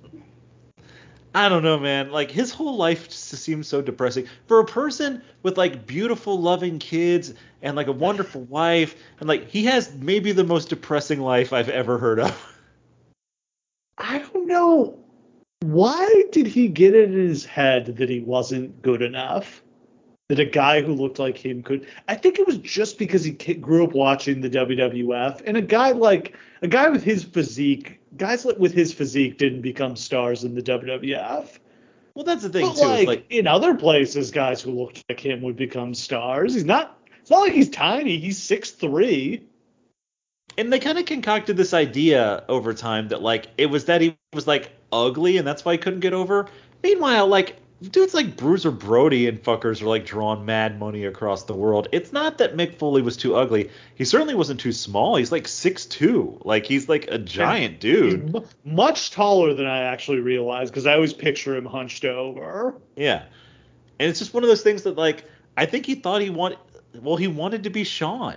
I don't know, man. Like his whole life just seems so depressing for a person with like beautiful, loving kids and like a wonderful wife, and like he has maybe the most depressing life I've ever heard of. I don't know. Why did he get it in his head that he wasn't good enough? That a guy who looked like him could. I think it was just because he grew up watching the WWF, and a guy like a guy with his physique, guys with his physique didn't become stars in the WWF. Well, that's the thing but too. Like, like in other places, guys who looked like him would become stars. He's not. It's not like he's tiny. He's six three and they kind of concocted this idea over time that like it was that he was like ugly and that's why he couldn't get over. Meanwhile, like dudes like Bruiser Brody and fuckers are like drawing mad money across the world. It's not that Mick Foley was too ugly. He certainly wasn't too small. He's like six two. Like he's like a giant dude. M- much taller than I actually realized because I always picture him hunched over. Yeah. And it's just one of those things that like I think he thought he wanted well he wanted to be Shawn.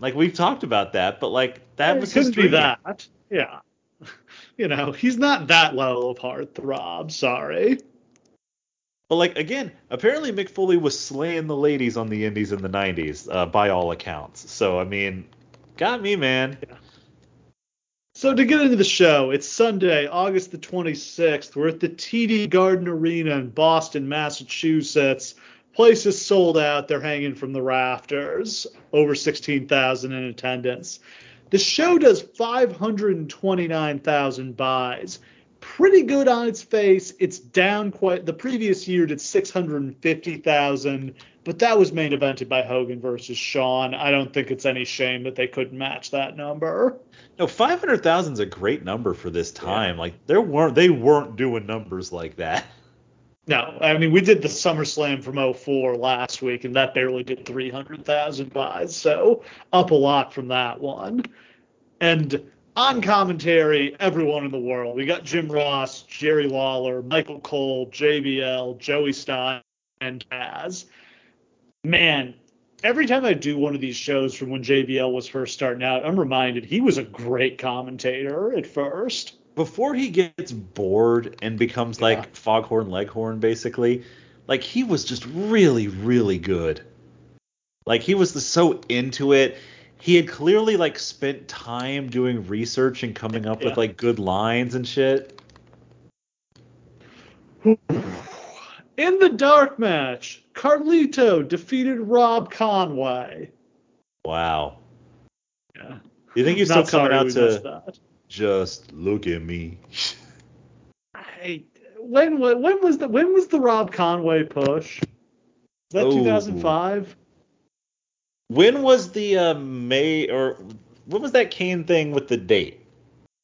Like we've talked about that, but like that yeah, was couldn't be that. Yeah. You know, he's not that level of heartthrob. Sorry. But like again, apparently Mick Foley was slaying the ladies on the Indies in the '90s, uh, by all accounts. So I mean, got me, man. Yeah. So to get into the show, it's Sunday, August the 26th. We're at the TD Garden Arena in Boston, Massachusetts. Place is sold out. They're hanging from the rafters. Over 16,000 in attendance. The show does 529,000 buys. Pretty good on its face. It's down quite. The previous year did 650,000, but that was main evented by Hogan versus Shawn. I don't think it's any shame that they couldn't match that number. No, 500,000 is a great number for this time. Yeah. Like there weren't they weren't doing numbers like that. No, I mean we did the SummerSlam from 04 last week, and that barely did 300,000 buys, so up a lot from that one. And on commentary, everyone in the world. We got Jim Ross, Jerry Lawler, Michael Cole, JBL, Joey Styles, and Taz. Man, every time I do one of these shows from when JBL was first starting out, I'm reminded he was a great commentator at first before he gets bored and becomes yeah. like Foghorn Leghorn, basically, like he was just really, really good. Like he was so into it. He had clearly like spent time doing research and coming up yeah. with like good lines and shit. In the dark match, Carlito defeated Rob Conway. Wow. Yeah. You think he's still coming out to just look at me. I, when when was the when was the Rob Conway push? Is that 2005? When was the uh, May or when was that Kane thing with the date?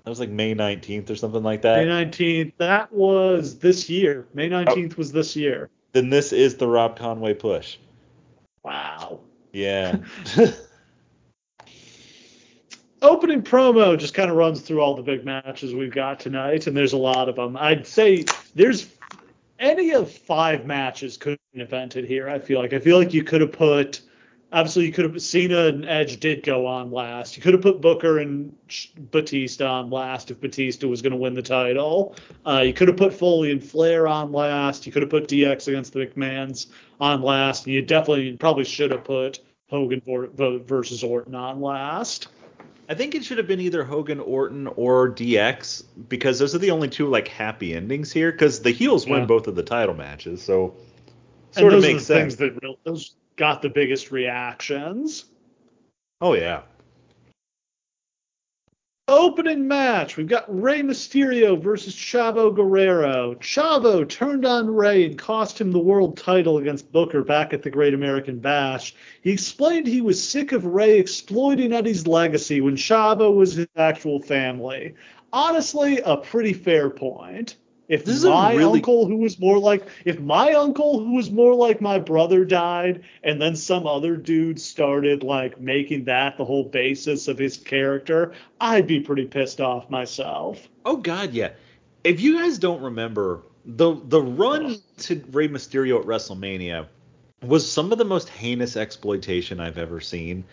That was like May 19th or something like that. May 19th. That was this year. May 19th oh. was this year. Then this is the Rob Conway push. Wow. Yeah. opening promo just kind of runs through all the big matches we've got tonight, and there's a lot of them. I'd say there's any of five matches could have been invented here. I feel like I feel like you could have put obviously you could have Cena and Edge did go on last. You could have put Booker and Batista on last if Batista was going to win the title. Uh, you could have put Foley and Flair on last. You could have put DX against the McMahon's on last. And you definitely probably should have put Hogan versus Orton on last. I think it should have been either Hogan, Orton, or DX because those are the only two like happy endings here. Because the heels yeah. win both of the title matches, so sort and of makes sense. Things that real, those got the biggest reactions. Oh yeah. Opening match, we've got Rey Mysterio versus Chavo Guerrero. Chavo turned on Rey and cost him the world title against Booker back at the Great American Bash. He explained he was sick of Rey exploiting Eddie's legacy when Chavo was his actual family. Honestly, a pretty fair point. If this my really... uncle who was more like if my uncle who was more like my brother died and then some other dude started like making that the whole basis of his character, I'd be pretty pissed off myself. Oh god, yeah. If you guys don't remember, the the run to Rey Mysterio at WrestleMania was some of the most heinous exploitation I've ever seen.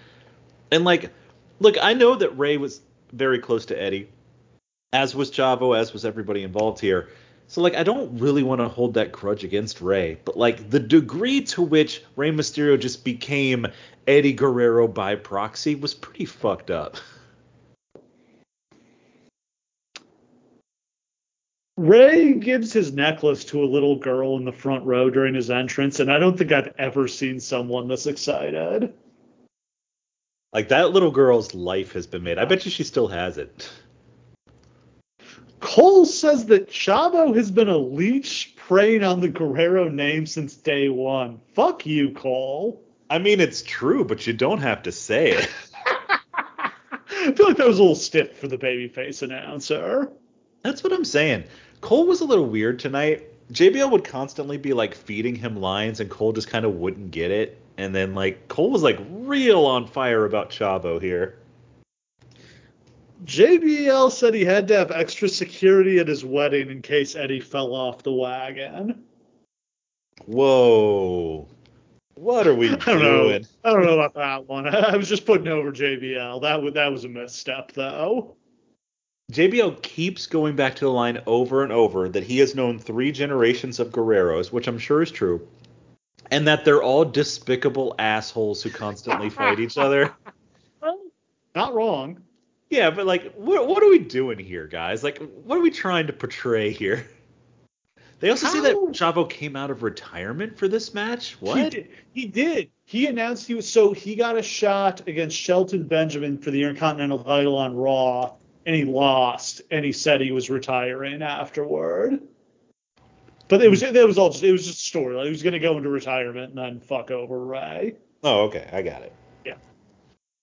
And like, look, I know that Rey was very close to Eddie, as was Chavo, as was everybody involved here. So like, I don't really want to hold that grudge against Rey, but like the degree to which Rey Mysterio just became Eddie Guerrero by proxy was pretty fucked up. Rey gives his necklace to a little girl in the front row during his entrance, and I don't think I've ever seen someone this excited. Like that little girl's life has been made. I bet you she still has it. Cole says that Chavo has been a leech preying on the Guerrero name since day one. Fuck you, Cole. I mean, it's true, but you don't have to say it. I feel like that was a little stiff for the babyface announcer. That's what I'm saying. Cole was a little weird tonight. JBL would constantly be like feeding him lines, and Cole just kind of wouldn't get it. And then like Cole was like real on fire about Chavo here. JBL said he had to have extra security at his wedding in case Eddie fell off the wagon. Whoa. What are we I don't doing? Know. I don't know about that one. I was just putting over JBL. That was, that was a misstep, though. JBL keeps going back to the line over and over that he has known three generations of Guerreros, which I'm sure is true, and that they're all despicable assholes who constantly fight each other. Not wrong. Yeah, but like, what what are we doing here, guys? Like, what are we trying to portray here? They also How? say that Chavo came out of retirement for this match. What? He did. He did. He announced he was so he got a shot against Shelton Benjamin for the Intercontinental title on Raw, and he lost, and he said he was retiring afterward. But it was it was all just it was just a story. Like he was going to go into retirement and then fuck over Rey. Oh, okay, I got it.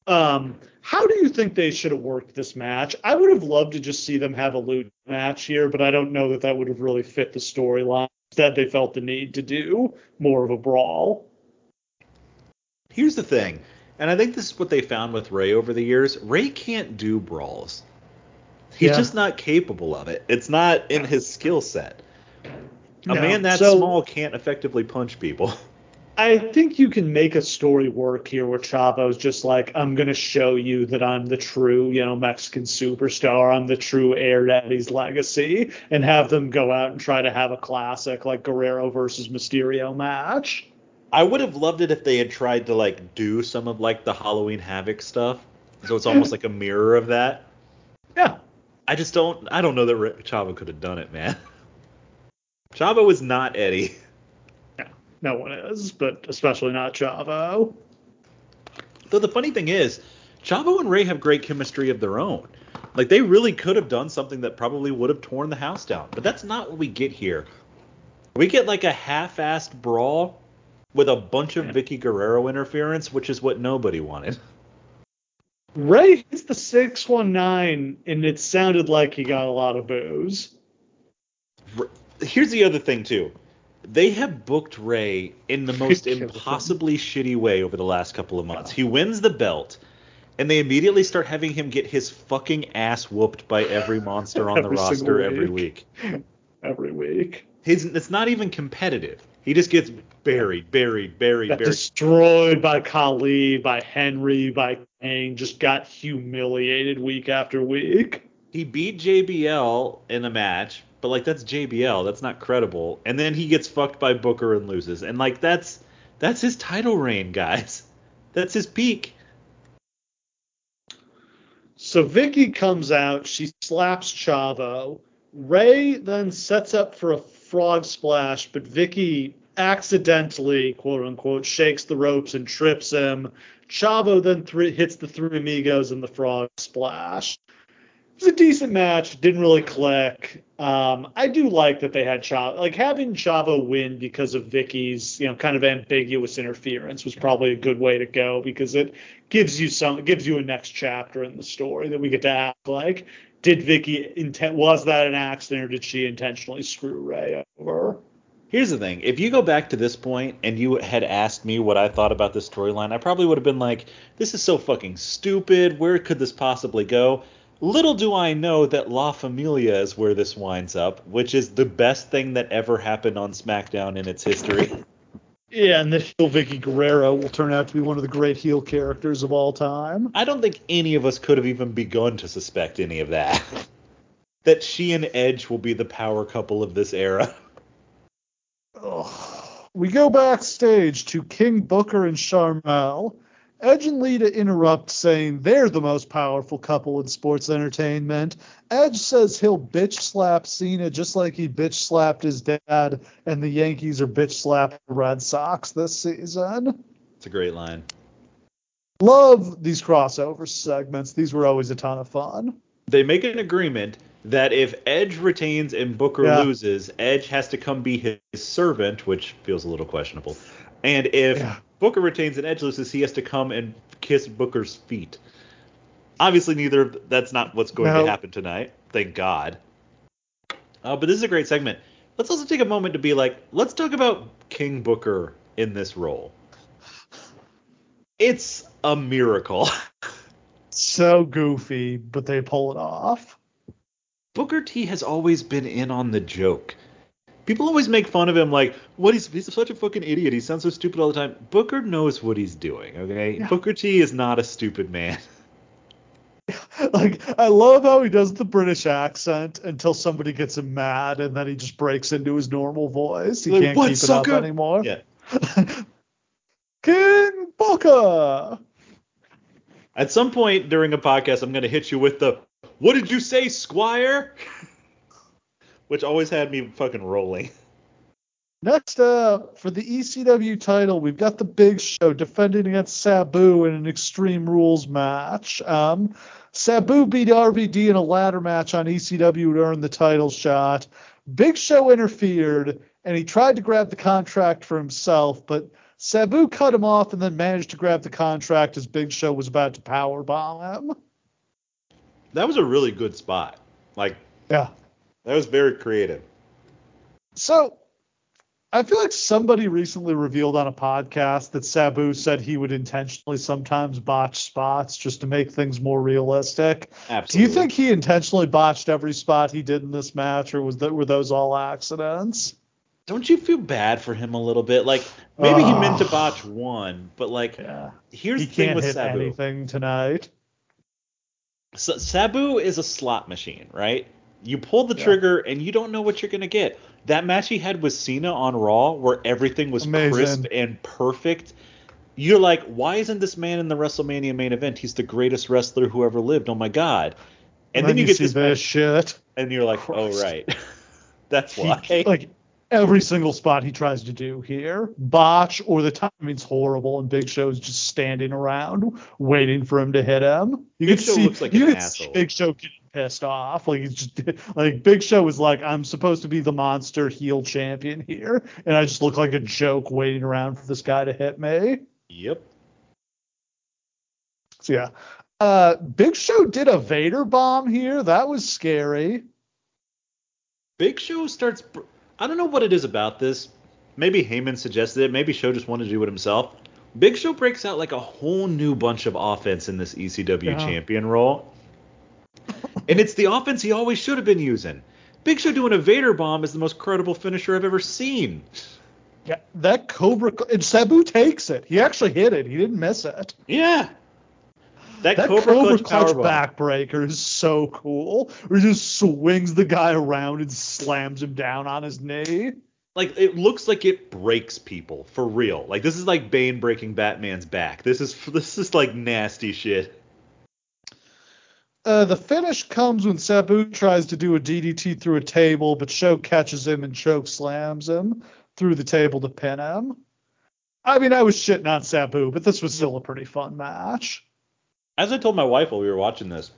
Um, how do you think they should have worked this match? I would have loved to just see them have a loot match here, but I don't know that that would have really fit the storyline. Instead, they felt the need to do more of a brawl. Here's the thing, and I think this is what they found with Rey over the years. Rey can't do brawls. He's yeah. just not capable of it. It's not in his skill set. A no, man that so, small can't effectively punch people. I think you can make a story work here where Chavo's just like, I'm gonna show you that I'm the true, you know, Mexican superstar. I'm the true heir to Eddie's legacy, and have them go out and try to have a classic like Guerrero versus Mysterio match. I would have loved it if they had tried to like do some of like the Halloween Havoc stuff, so it's almost like a mirror of that. Yeah. I just don't. I don't know that Chavo could have done it, man. Chavo was not Eddie. No one is, but especially not Chavo. Though the funny thing is, Chavo and Rey have great chemistry of their own. Like they really could have done something that probably would have torn the house down. But that's not what we get here. We get like a half-assed brawl with a bunch of Vickie Guerrero interference, which is what nobody wanted. Rey hits the 619, and it sounded like he got a lot of boos. Here's the other thing, too they have booked Rey in the most impossibly shitty way over the last couple of months. He wins the belt, and they immediately start having him get his fucking ass whooped by every monster on the roster week. every week. Every week. His, it's not even competitive. He just gets buried, buried, buried, got buried. Destroyed by Khali, by Henry, by Kane. Just got humiliated week after week. He beat JBL in a match, but like that's JBL, that's not credible. And then he gets fucked by Booker and loses. And like that's that's his title reign, guys. That's his peak. So Vicky comes out, she slaps Chavo. Rey then sets up for a frog splash, but Vicky accidentally, quote unquote, shakes the ropes and trips him. Chavo then th- hits the three amigos in the frog splash it was a decent match. Didn't really click. Um, I do like that they had Chavo. Like having Chavo win because of Vickie's, you know, kind of ambiguous interference was probably a good way to go because it gives you some, gives you a next chapter in the story that we get to act like. Did Vickie intent? Was that an accident, or did she intentionally screw Rey over? Here's the thing: if you go back to this point and you had asked me what I thought about this storyline, I probably would have been like, "This is so fucking stupid. Where could this possibly go?" Little do I know that La Familia is where this winds up, which is the best thing that ever happened on SmackDown in its history. Yeah, and the heel Vickie Guerrero will turn out to be one of the great heel characters of all time. I don't think any of us could have even begun to suspect any of that. that she and Edge will be the power couple of this era. We go backstage to King Booker and Sharmell. Edge and Lita interrupt, saying they're the most powerful couple in sports entertainment. Edge says he'll bitch slap Cena just like he bitch slapped his dad, and the Yankees are bitch slapped the Red Sox this season. It's a great line. Love these crossover segments. These were always a ton of fun. They make an agreement that if Edge retains and Booker yeah. loses, Edge has to come be his servant, which feels a little questionable. And if yeah. Booker retains and Edge loses, he has to come and kiss Booker's feet. Obviously, neither. That's not what's going no. to happen tonight. Thank God. Uh, but this is a great segment. Let's also take a moment to be like, let's talk about King Booker in this role. It's a miracle. so goofy, but they pull it off. Booker T has always been in on the joke people always make fun of him like what he's he's such a fucking idiot. He sounds so stupid all the time. Booker knows what he's doing okay? Yeah. booker t is not a stupid man. Like i love how he does the british accent until somebody gets him mad and then he just breaks into his normal voice. He like, can't keep sucker? it up anymore. Yeah. King booker! At some point during a podcast i'm going to hit you with the what did you say squire which always had me fucking rolling. Next up, for the ECW title, we've got the Big Show defending against Sabu in an Extreme Rules match. Um, Sabu beat RVD in a ladder match on ECW to earn the title shot. Big Show interfered, and he tried to grab the contract for himself, but Sabu cut him off and then managed to grab the contract as Big Show was about to powerbomb him. That was a really good spot. Like, yeah, that was very creative. So, I feel like somebody recently revealed on a podcast that Sabu said he would intentionally sometimes botch spots just to make things more realistic. Absolutely. Do you think he intentionally botched every spot he did in this match, or was that were those all accidents? Don't you feel bad for him a little bit? Like maybe uh, he meant to botch one, but like yeah. here's he the thing with hit Sabu. anything tonight. So, Sabu is a slot machine, right? You pull the yeah. trigger and you don't know what you're gonna get. That match he had with Cena on Raw, where everything was Amazing. crisp and perfect. You're like, why isn't this man in the WrestleMania main event? He's the greatest wrestler who ever lived. Oh my god! And, and then, you, you get this match, shit, and you're like, oh, right, that's why. He, like every single spot he tries to do here, botch or the timing's horrible, and Big Show's just standing around waiting for him to hit him. You Big can Show see, looks like you an asshole. Big Show pissed off. Like he's just like Big Show was like, I'm supposed to be the monster heel champion here, and I just look like a joke waiting around for this guy to hit me. Yep. So yeah. Uh, Big Show did a Vader bomb here. That was scary. Big Show starts. I don't know what it is about this. Maybe Heyman suggested it. Maybe Show just wanted to do it himself. Big Show breaks out like a whole new bunch of offense in this ECW yeah. champion role and it's the offense he always should have been using. Big Show doing a Vader bomb is the most credible finisher I've ever seen. Yeah, that Cobra and Sabu takes it. He actually hit it. He didn't miss it. Yeah. That, that Cobra, Cobra Clutch, clutch backbreaker is so cool. Where he just swings the guy around and slams him down on his knee. Like it looks like it breaks people for real. Like this is like Bane breaking Batman's back. This is this is like nasty shit. Uh, the finish comes when Sabu tries to do a DDT through a table, but Show catches him and choke slams him through the table to pin him. I mean, I was shitting on Sabu, but this was still a pretty fun match. As I told my wife while we were watching this,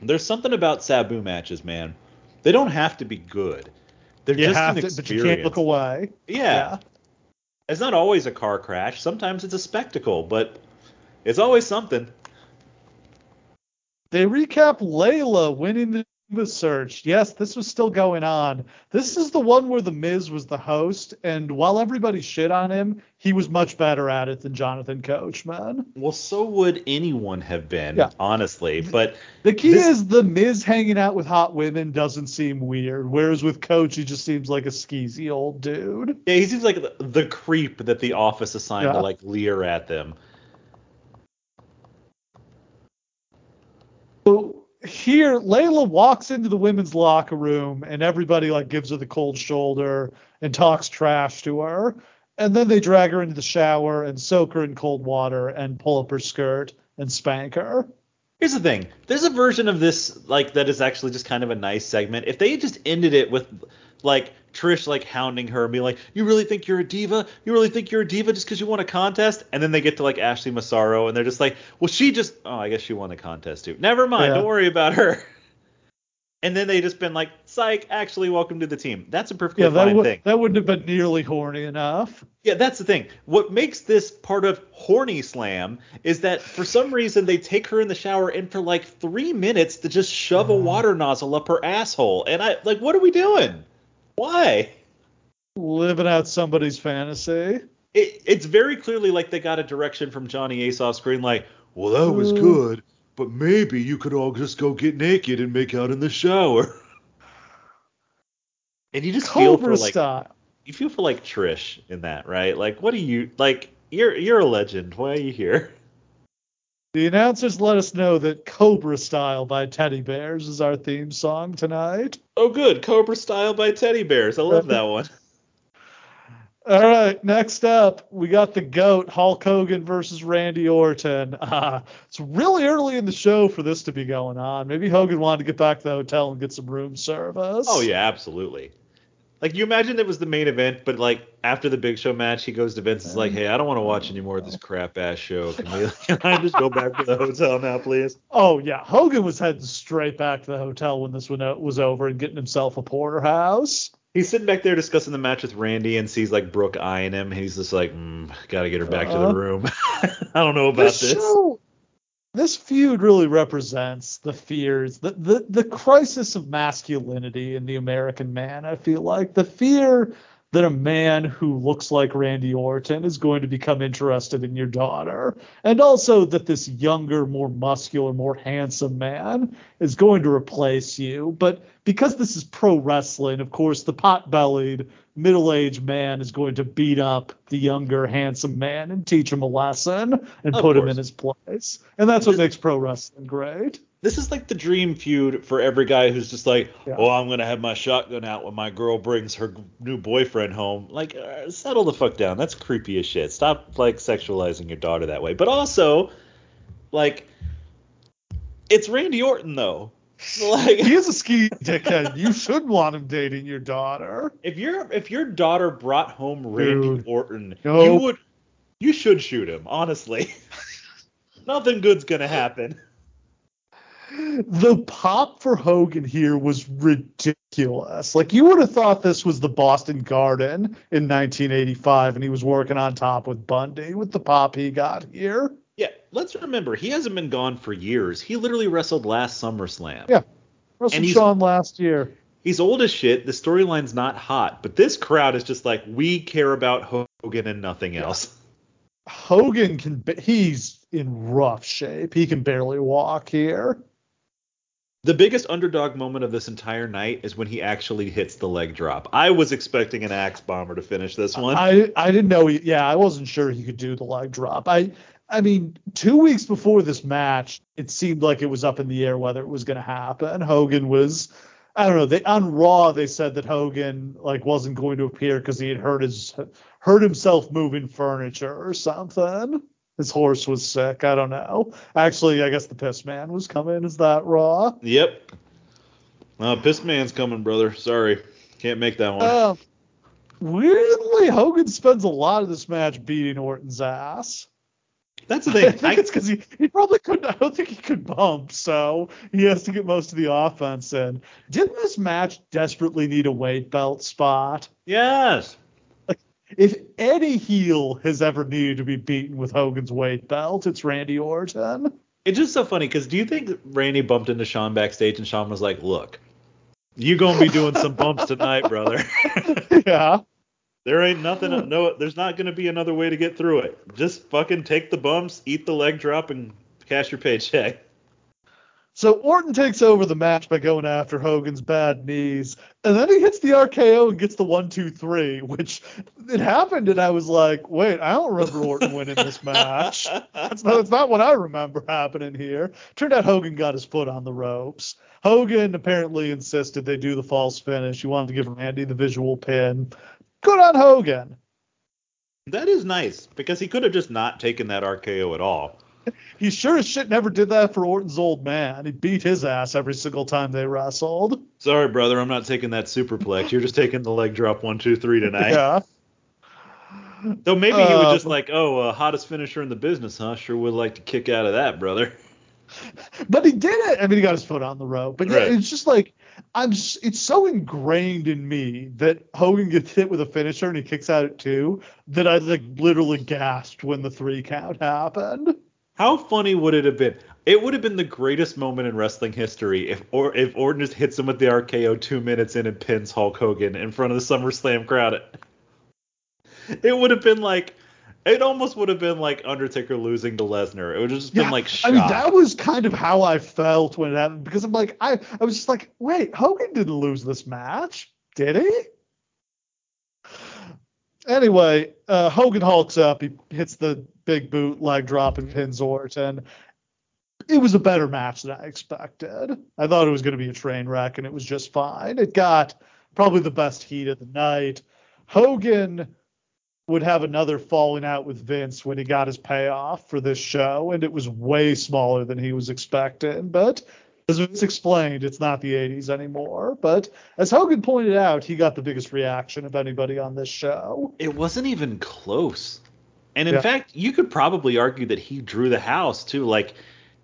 there's something about Sabu matches, man. They don't have to be good. They're you just an to, experience. But you can't look away. Yeah. yeah. It's not always a car crash. Sometimes it's a spectacle, but it's always something. They recap Layla winning the Diva Search. Yes, this was still going on. This is the one where the Miz was the host, and while everybody shit on him, he was much better at it than Jonathan Coachman. Well, so would anyone have been, yeah. honestly. But the key this... is the Miz hanging out with hot women doesn't seem weird, whereas with Coach, he just seems like a skeezy old dude. Yeah, he seems like the, the creep that the office assigned yeah. to like leer at them. So here Layla walks into the women's locker room and everybody like gives her the cold shoulder and talks trash to her. And then they drag her into the shower and soak her in cold water and pull up her skirt and spank her. Here's the thing. There's a version of this like that is actually just kind of a nice segment. If they just ended it with like Trish like hounding her and being like, "You really think you're a diva? You really think you're a diva just because you won a contest?" And then they get to like Ashley Massaro and they're just like, "Well, she just oh, I guess she won the contest too. Never mind. Yeah. Don't worry about her." And then they just been like, "Psych, actually, welcome to the team." That's a perfectly yeah, that fine w- thing. That wouldn't have been nearly horny enough. Yeah, that's the thing. What makes this part of Horny Slam is that for some reason they take her in the shower and for like three minutes to just shove a mm. water nozzle up her asshole. And I like, what are we doing? Why? Living out somebody's fantasy. It, it's very clearly like they got a direction from Johnny Ace off screen, like, well, that was good, but maybe you could all just go get naked and make out in the shower. and you just Cobra feel for like style. you feel for like Trish in that, right? Like, what do you like? You're you're a legend. Why are you here? The announcers let us know that Cobra Style by Teddybears is our theme song tonight. Oh, good. Cobra Style by Teddybears. I love that one. All right, next up, we got the GOAT, Hulk Hogan versus Randy Orton. Uh, it's really early in the show for this to be going on. Maybe Hogan wanted to get back to the hotel and get some room service. Oh, yeah, absolutely. Like you imagine it was the main event, but like after the Big Show match, he goes to Vince and is like, "Hey, I don't want to watch any more of this crap ass show. Can we? Can I just go back to the hotel now, please?" Oh yeah, Hogan was heading straight back to the hotel when this one was over and getting himself a porterhouse. He's sitting back there discussing the match with Randy and sees like Brooke eyeing him. He's just like, mm, "Gotta get her back uh, to the uh-huh. room." I don't know about this. this. Show, this feud really represents the fears, the, the the crisis of masculinity in the American man. I feel like the fear that a man who looks like Randy Orton is going to become interested in your daughter, and also that this younger, more muscular, more handsome man is going to replace you. But because this is pro wrestling, of course, the pot-bellied middle-aged man is going to beat up the younger, handsome man and teach him a lesson and of put course. him in his place. And that's what makes pro wrestling great this is like the dream feud for every guy who's just like, yeah. oh, I'm gonna have my shotgun out when my girl brings her new boyfriend home. Like, uh, settle the fuck down. That's creepy as shit. Stop like sexualizing your daughter that way. But also, like, it's Randy Orton though. Like, he is a ski dickhead. you should want him dating your daughter. If your if your daughter brought home Randy Dude, Orton, nope. you would you should shoot him. Honestly, nothing good's gonna happen the pop for Hogan here was ridiculous. Like you would have thought this was the Boston Garden in 1985, and he was working on top with Bundy with the pop he got here. Yeah, let's remember he hasn't been gone for years. He literally wrestled last SummerSlam. Yeah, wrestled and Shawn last year. He's old as shit. The storyline's not hot, but this crowd is just like we care about Hogan and nothing else. Hogan can. He's in rough shape. He can barely walk here. The biggest underdog moment of this entire night is when he actually hits the leg drop. I was expecting an axe bomber to finish this one. I I didn't know. He, yeah, I wasn't sure he could do the leg drop. I I mean, two weeks before this match, it seemed like it was up in the air whether it was going to happen. Hogan was, I don't know. They on Raw they said that Hogan like wasn't going to appear because he had hurt his hurt himself moving furniture or something his horse was sick. I don't know. Actually, I guess the piss man was coming. Is that raw? Yep. Uh, piss man's coming, brother. Sorry, can't make that one. Uh, weirdly, Hogan spends a lot of this match beating Orton's ass. That's the thing. I think I, it's because he, he probably couldn't. I don't think he could bump, so he has to get most of the offense in. Didn't this match desperately need a weight belt spot? Yes if any heel has ever needed to be beaten with Hogan's weight belt, it's Randy Orton. It's just so funny because do you think Randy bumped into Shawn backstage and Shawn was like, "Look, you gonna be doing some bumps tonight, brother." yeah. There ain't nothing. No, there's not gonna be another way to get through it. Just fucking take the bumps, eat the leg drop, and cash your paycheck. So Orton takes over the match by going after Hogan's bad knees, and then he hits the RKO and gets the one, two, three, which it happened, and I was like, wait, I don't remember Orton winning this match. That's not, that's not what I remember happening here. Turned out Hogan got his foot on the ropes. Hogan apparently insisted they do the false finish. He wanted to give Randy the visual pin. Good on Hogan. That is nice because he could have just not taken that RKO at all he sure as shit never did that for Orton's old man. He beat his ass every single time they wrestled. Sorry, brother, I'm not taking that superplex. You're just taking the leg drop one, two, three tonight. Yeah. Though maybe he was just um, like, oh, uh, hottest finisher in the business, huh? Sure would like to kick out of that, brother. But he did it. I mean, he got his foot on the rope. But yeah, right. it's just like I'm. Just, it's so ingrained in me that Hogan gets hit with a finisher and he kicks out at two that I like literally gasped when the three count happened. How funny would it have been? It would have been the greatest moment in wrestling history if or if Orton just hits him with the RKO two minutes in and pins Hulk Hogan in front of the SummerSlam crowd. It would have been like it almost would have been like Undertaker losing to Lesnar. It would have just yeah, been like shock. I mean, that was kind of how I felt when it happened because I'm like, I, I was just like, wait, Hogan didn't lose this match, did he? Anyway, uh, Hogan hulks up. He hits the big boot, leg drop, and pins Orton. And it was a better match than I expected. I thought it was going to be a train wreck, and it was just fine. It got probably the best heat of the night. Hogan would have another falling out with Vince when he got his payoff for this show, and it was way smaller than he was expecting. But as Vince explained, it's not the 80s anymore. But as Hogan pointed out, he got the biggest reaction of anybody on this show. It wasn't even close. And in yeah. fact, you could probably argue that he drew the house too. Like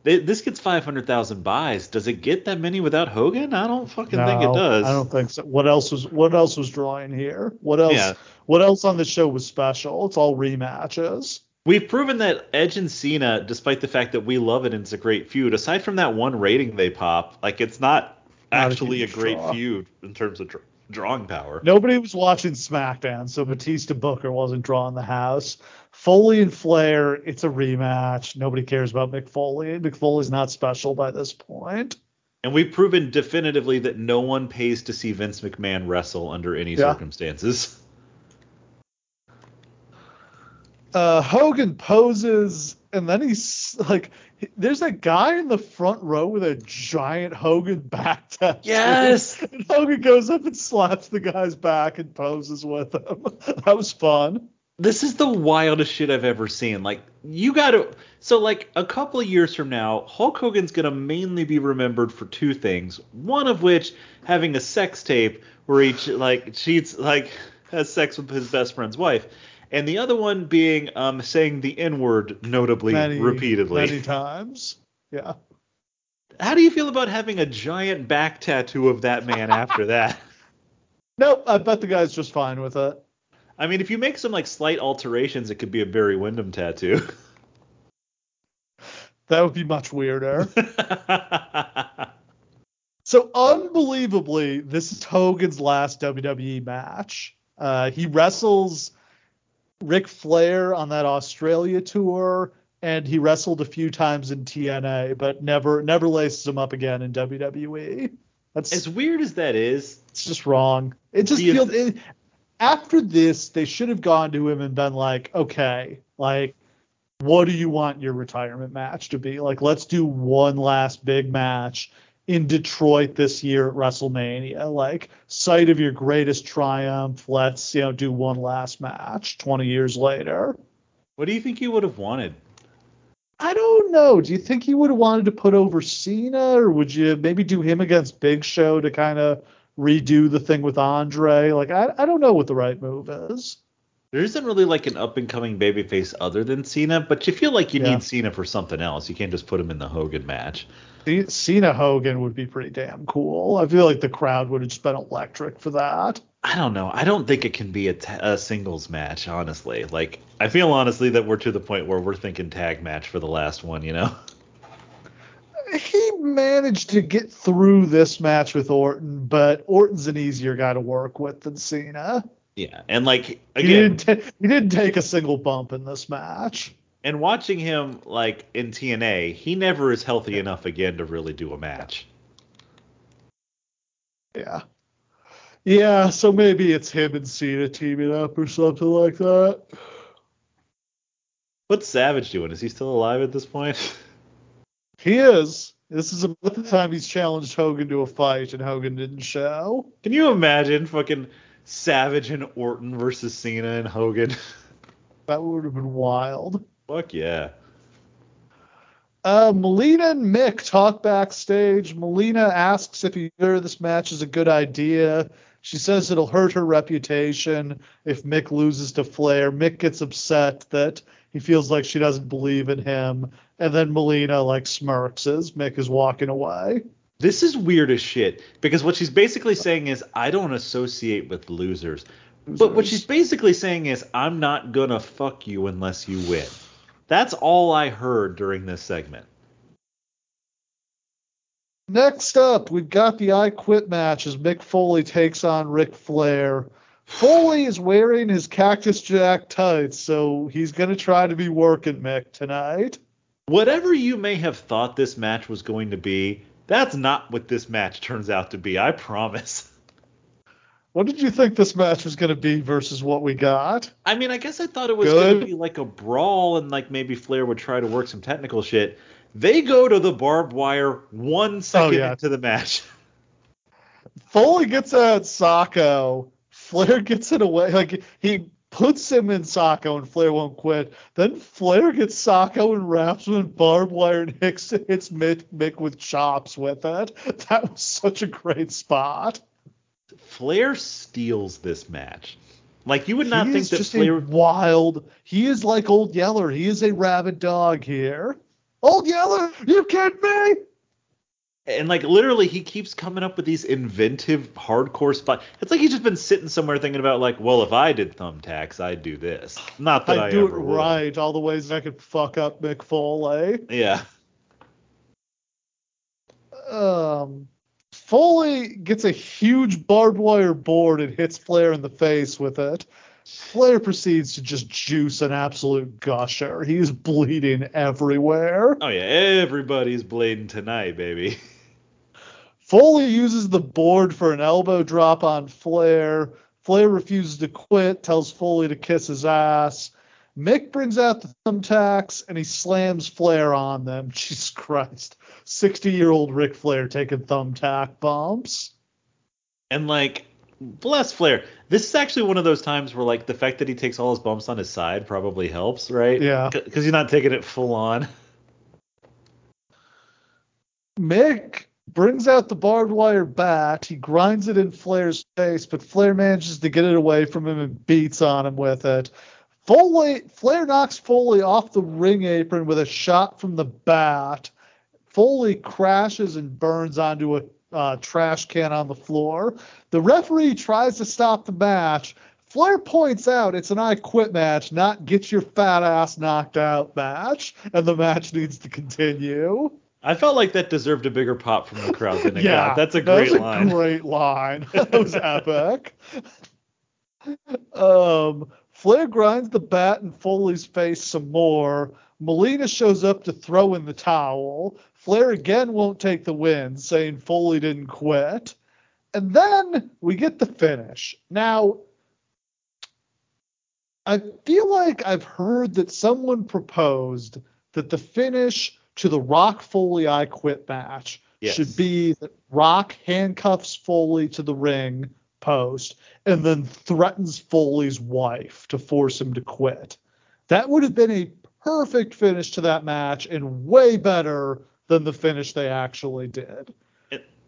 this gets 500,000 buys. Does it get that many without Hogan? I don't fucking no, think it does. I don't think so. What else was what else was drawing here? What else yeah. what else on the show was special? It's all rematches. We've proven that Edge and Cena, despite the fact that we love it and it's a great feud, aside from that one rating they pop, like it's not, not actually a, a great draw. feud in terms of dr- drawing power. Nobody was watching SmackDown, so Batista Booker wasn't drawing the house. Foley and Flair, it's a rematch. Nobody cares about Mick Foley. McFoley's not special by this point. And we've proven definitively that no one pays to see Vince McMahon wrestle under any yeah. circumstances. Uh, Hogan poses, and then he's like, there's a guy in the front row with a giant Hogan back tattoo. Yes. And Hogan goes up and slaps the guy's back and poses with him. that was fun this is the wildest shit I've ever seen. Like you got to so like a couple of years from now, Hulk Hogan's to mainly be remembered for two things. One of which having a sex tape where he like cheats like has sex with his best friend's wife. And the other one being um saying the N-word notably many, repeatedly. Many times. Yeah. How do you feel about having a giant back tattoo of that man after that? Nope, I bet the guy's just fine with it. I mean, if you make some like slight alterations, it could be a Barry Windham tattoo. that would be much weirder. so unbelievably, this is Hogan's last WWE match. Uh, he wrestles Ric Flair on that Australia tour, and he wrestled a few times in TNA, but never never laces him up again in WWE. That's as weird as that is. It's just wrong. It just feels. It, after this, they should have gone to him and been like, okay, like, what do you want your retirement match to be? Like, let's do one last big match in Detroit this year at WrestleMania. Like, site of your greatest triumph. Let's, you know, do one last match 20 years later. What do you think he would have wanted? I don't know. Do you think he would have wanted to put over Cena, or would you maybe do him against Big Show to kind of redo the thing with Andre. Like I, I don't know what the right move is. There isn't really like an up and coming babyface other than Cena, but you feel like you yeah. need Cena for something else. You can't just put him in the Hogan match. Cena Hogan would be pretty damn cool. I feel like the crowd would have just been electric for that. I don't know. I don't think it can be a, t- a singles match, honestly. Like, I feel honestly that we're to the point where we're thinking tag match for the last one, you know? he managed to get through this match with Orton, but Orton's an easier guy to work with than Cena. Yeah, and like again, he didn't, t- he didn't take a single bump in this match. And watching him like in TNA, he never is healthy enough again to really do a match. Yeah. Yeah, so maybe it's him and Cena teaming up or something like that. What's Savage doing? Is he still alive at this point? He is. This is about the time he's challenged Hogan to a fight, and Hogan didn't show. Can you imagine fucking Savage and Orton versus Cena and Hogan? That would have been wild. Fuck yeah. Uh, Melina and Mick talk backstage. Melina asks if either this match is a good idea. She says it'll hurt her reputation if Mick loses to Flair. Mick gets upset that he feels like she doesn't believe in him. And then Melina like smirks as Mick is walking away. This is weird as shit because what she's basically saying is I don't associate with losers. losers. But what she's basically saying is I'm not gonna fuck you unless you win. That's all I heard during this segment. Next up, we've got the I Quit match as Mick Foley takes on Ric Flair. Foley is wearing his Cactus Jack tights, so he's going to try to be working Mick tonight. Whatever you may have thought this match was going to be, that's not what this match turns out to be, I promise. What did you think this match was going to be versus what we got? I mean, I guess I thought it was going to be like a brawl and like maybe Flair would try to work some technical shit. They go to the barbed wire one oh, second oh, yeah. into the match. Foley gets out Socko. Flair gets it away. Like he puts him in Socko and Flair won't quit. Then Flair gets Socko and wraps him in barbed wire and hits, hits Mick, Mick with chops with it. That was such a great spot. Flair steals this match. Like you would not he think that just Flair wild. He is like Old Yeller. He is a rabid dog here. Old Yeller, you kidding me? And like literally, he keeps coming up with these inventive, hardcore spots. It's like he's just been sitting somewhere thinking about like, well, if I did thumbtacks, I'd do this. Not that I'd I do it would. right. All the ways I could fuck up Mick Foley. Yeah. Um, Foley gets a huge barbed wire board and hits Flair in the face with it. Flair proceeds to just juice an absolute gusher. He's bleeding everywhere. Oh yeah, everybody's bleeding tonight, baby. Foley uses the board for an elbow drop on Flair. Flair refuses to quit, tells Foley to kiss his ass. Mick brings out the thumbtacks and he slams Flair on them. Jesus Christ. 60 year old Ric Flair taking thumbtack bumps. And like, bless Flair. This is actually one of those times where like the fact that he takes all his bumps on his side probably helps, right? Yeah. Because he's not taking it full on. Mick brings out the barbed wire bat. He grinds it in Flair's face, but Flair manages to get it away from him and beats on him with it. Foley, Flair knocks Foley off the ring apron with a shot from the bat. Foley crashes and burns onto a uh, trash can on the floor. The referee tries to stop the match. Flair points out it's an I quit match, not get your fat ass knocked out match, and the match needs to continue. I felt like that deserved a bigger pop from the crowd than it yeah, got. That's a great line. that line. A great line. that was epic. Um, Flair grinds the bat in Foley's face some more. Melina shows up to throw in the towel. Flair again won't take the win, saying Foley didn't quit. And then we get the finish. Now, I feel like I've heard that someone proposed that the finish to the Rock Foley I Quit match yes. should be that Rock handcuffs Foley to the ring post and then threatens Foley's wife to force him to quit. That would have been a perfect finish to that match and way better than the finish they actually did.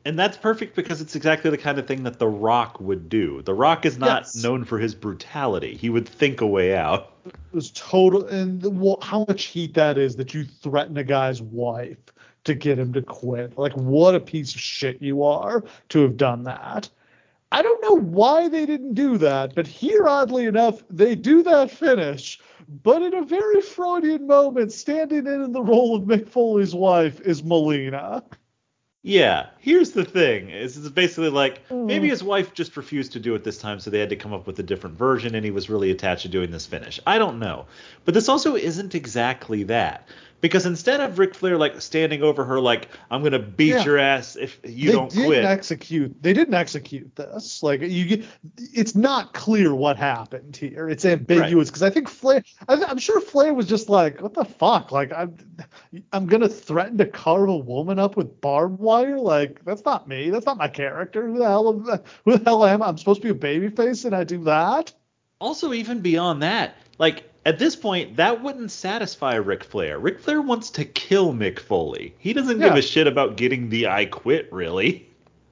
And that's perfect because it's exactly the kind of thing that The Rock would do. The Rock is not yes. known for his brutality. He would think a way out. It was total, and the, how much heat that is that you threaten a guy's wife to get him to quit. Like, what a piece of shit you are to have done that. I don't know why they didn't do that, but here, oddly enough, they do that finish. But in a very Freudian moment, standing in, in the role of Mick Foley's wife is Melina. Yeah, here's the thing: is it's basically like mm. maybe his wife just refused to do it this time, so they had to come up with a different version, and he was really attached to doing this finish. I don't know, but this also isn't exactly that because instead of Ric Flair like standing over her like I'm gonna beat yeah. your ass if you they don't didn't quit. Execute. They didn't execute this. Like you, it's not clear what happened here. It's ambiguous because right. I think Flair. I'm sure Flair was just like, what the fuck? Like I'm, I'm gonna threaten to carve a woman up with barbed wire. Like that's not me. That's not my character. Who the hell? Who the hell am I? I'm supposed to be a babyface and I do that. Also, even beyond that, like at this point, that wouldn't satisfy Ric Flair. Ric Flair wants to kill Mick Foley. He doesn't yeah. give a shit about getting the I quit, really.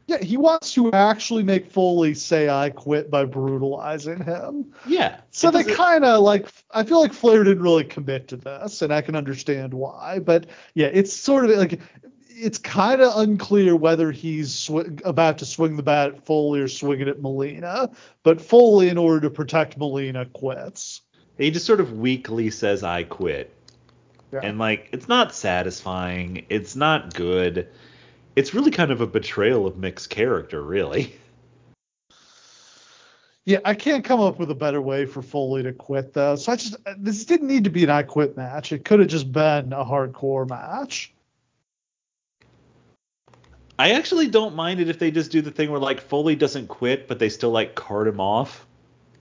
Yeah, he wants to actually make Foley say I quit by brutalizing him. Yeah. So they kind of like I feel like Flair didn't really commit to this, and I can understand why. But yeah, it's sort of like it's kind of unclear whether he's sw- about to swing the bat at Foley or swing it at Melina, But Foley, in order to protect Melina quits. He just sort of weakly says, "I quit," yeah. and like it's not satisfying. It's not good. It's really kind of a betrayal of Mick's character, really. Yeah, I can't come up with a better way for Foley to quit though. So I just uh, this didn't need to be an I quit match. It could have just been a hardcore match. I actually don't mind it if they just do the thing where like Foley doesn't quit, but they still like cart him off.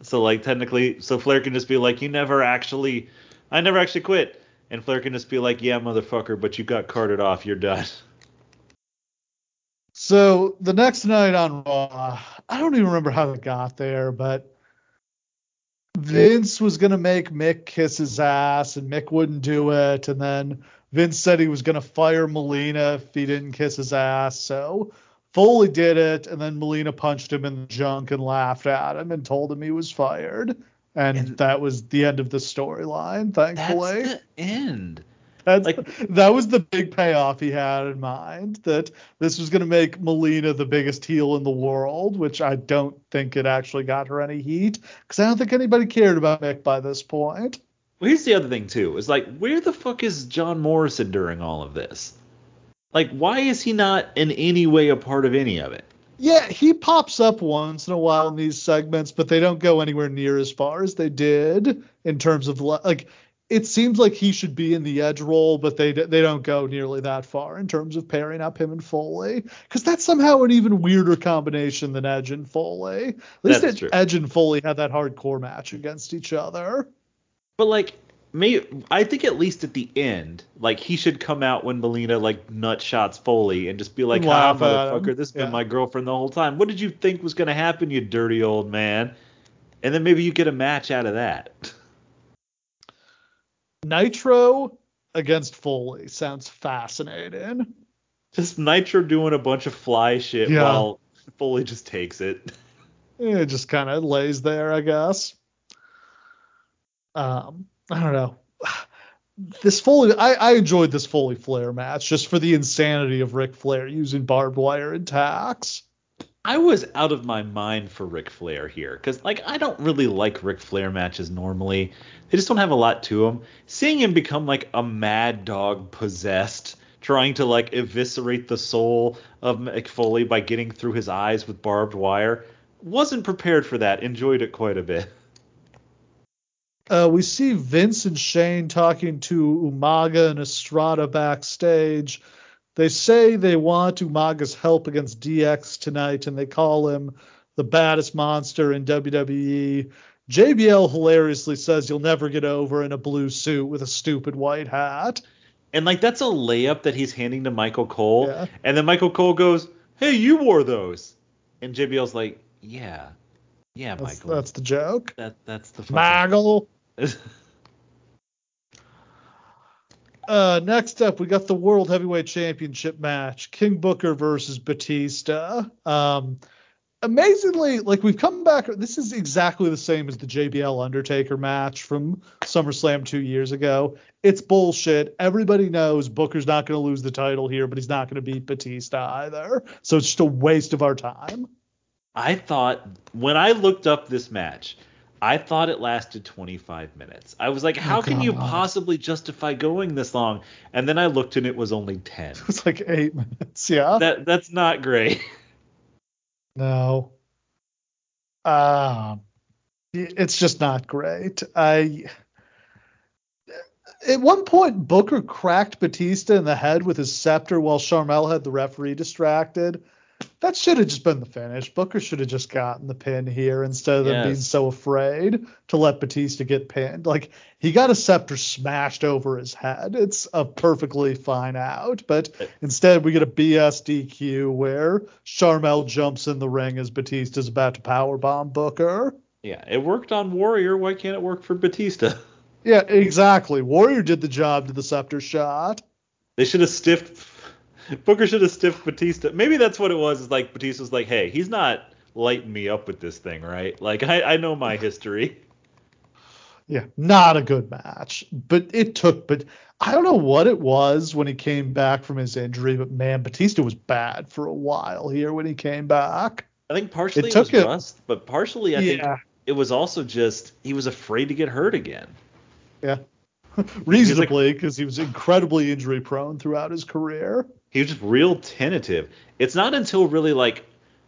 So like technically, so Flair can just be like, "You never actually, I never actually quit," and Flair can just be like, "Yeah, motherfucker, but you got carted off. You're done." So the next night on Raw, I don't even remember how they got there, but Vince was gonna make Mick kiss his ass, and Mick wouldn't do it, and then Vince said he was gonna fire Melina if he didn't kiss his ass. So Foley did it, and then Melina punched him in the junk and laughed at him and told him he was fired. And, and that was the end of the storyline, thankfully. That's the end. That's, like, that was the big payoff he had in mind that this was going to make Melina the biggest heel in the world, which I don't think it actually got her any heat because I don't think anybody cared about Mick by this point. Well, here's the other thing too: is like, where the fuck is John Morrison during all of this? Like, why is he not in any way a part of any of it? Yeah, he pops up once in a while in these segments, but they don't go anywhere near as far as they did in terms of like. It seems like he should be in the edge role, but they they don't go nearly that far in terms of pairing up him and Foley, because that's somehow an even weirder combination than Edge and Foley. At least Edge and Foley had that hardcore match against each other. But like May I think at least at the end, like he should come out when Melina like nut shots Foley and just be like, "Ha, motherfucker, this has yeah. been my girlfriend the whole time. What did you think was gonna happen, you dirty old man?" And then maybe you get a match out of that. Nitro against Foley sounds fascinating. Just Nitro doing a bunch of fly shit yeah. while Foley just takes it. It just kind of lays there, I guess. Um, I don't know. This Foley, I, I enjoyed this Foley Flair match just for the insanity of Ric Flair using barbed wire and tacks. I was out of my mind for Ric Flair here because, like, I don't really like Ric Flair matches normally. They just don't have a lot to them. Seeing him become like a mad dog possessed, trying to like eviscerate the soul of Mick Foley by getting through his eyes with barbed wire, wasn't prepared for that. Enjoyed it quite a bit. Uh, we see Vince and Shane talking to Umaga and Estrada backstage. They say they want Umaga's help against DX tonight, and they call him the baddest monster in WWE. JBL hilariously says you'll never get over in a blue suit with a stupid white hat. And like that's a layup that he's handing to Michael Cole. Yeah. And then Michael Cole goes, Hey, you wore those. And JBL's like, Yeah. Yeah, that's, Michael. That's the joke. That that's the fucking... uh, next up, we got the World Heavyweight Championship match: King Booker versus Batista. Um, amazingly, like we've come back. This is exactly the same as the JBL Undertaker match from SummerSlam two years ago. It's bullshit. Everybody knows Booker's not going to lose the title here, but he's not going to beat Batista either. So it's just a waste of our time. I thought when I looked up this match, I thought it lasted 25 minutes. I was like, how oh, can you possibly justify going this long? And then I looked and it was only 10. It was like eight minutes. Yeah. That that's not great. No. Um, it's just not great. I at one point Booker cracked Batista in the head with his scepter while Sharmell had the referee distracted that should have just been the finish. Booker should have just gotten the pin here instead of yes. them being so afraid to let Batista get pinned. Like he got a scepter smashed over his head. It's a perfectly fine out, but instead we get a BS DQ where Sharmell jumps in the ring as Batista's about to powerbomb Booker. Yeah, it worked on Warrior. Why can't it work for Batista? Yeah, exactly. Warrior did the job to the scepter shot. They should have stiffed Booker should have stiffed Batista. Maybe that's what it was. Is like Batista was like, hey, he's not lighting me up with this thing, right? Like I, I know my history. Yeah, not a good match, but it took. But I don't know what it was when he came back from his injury, but man, Batista was bad for a while here when he came back. I think partially it, it was it, rust, but partially I yeah. think it was also just he was afraid to get hurt again. Yeah, reasonably because he was incredibly injury prone throughout his career. He was just real tentative. It's not until really like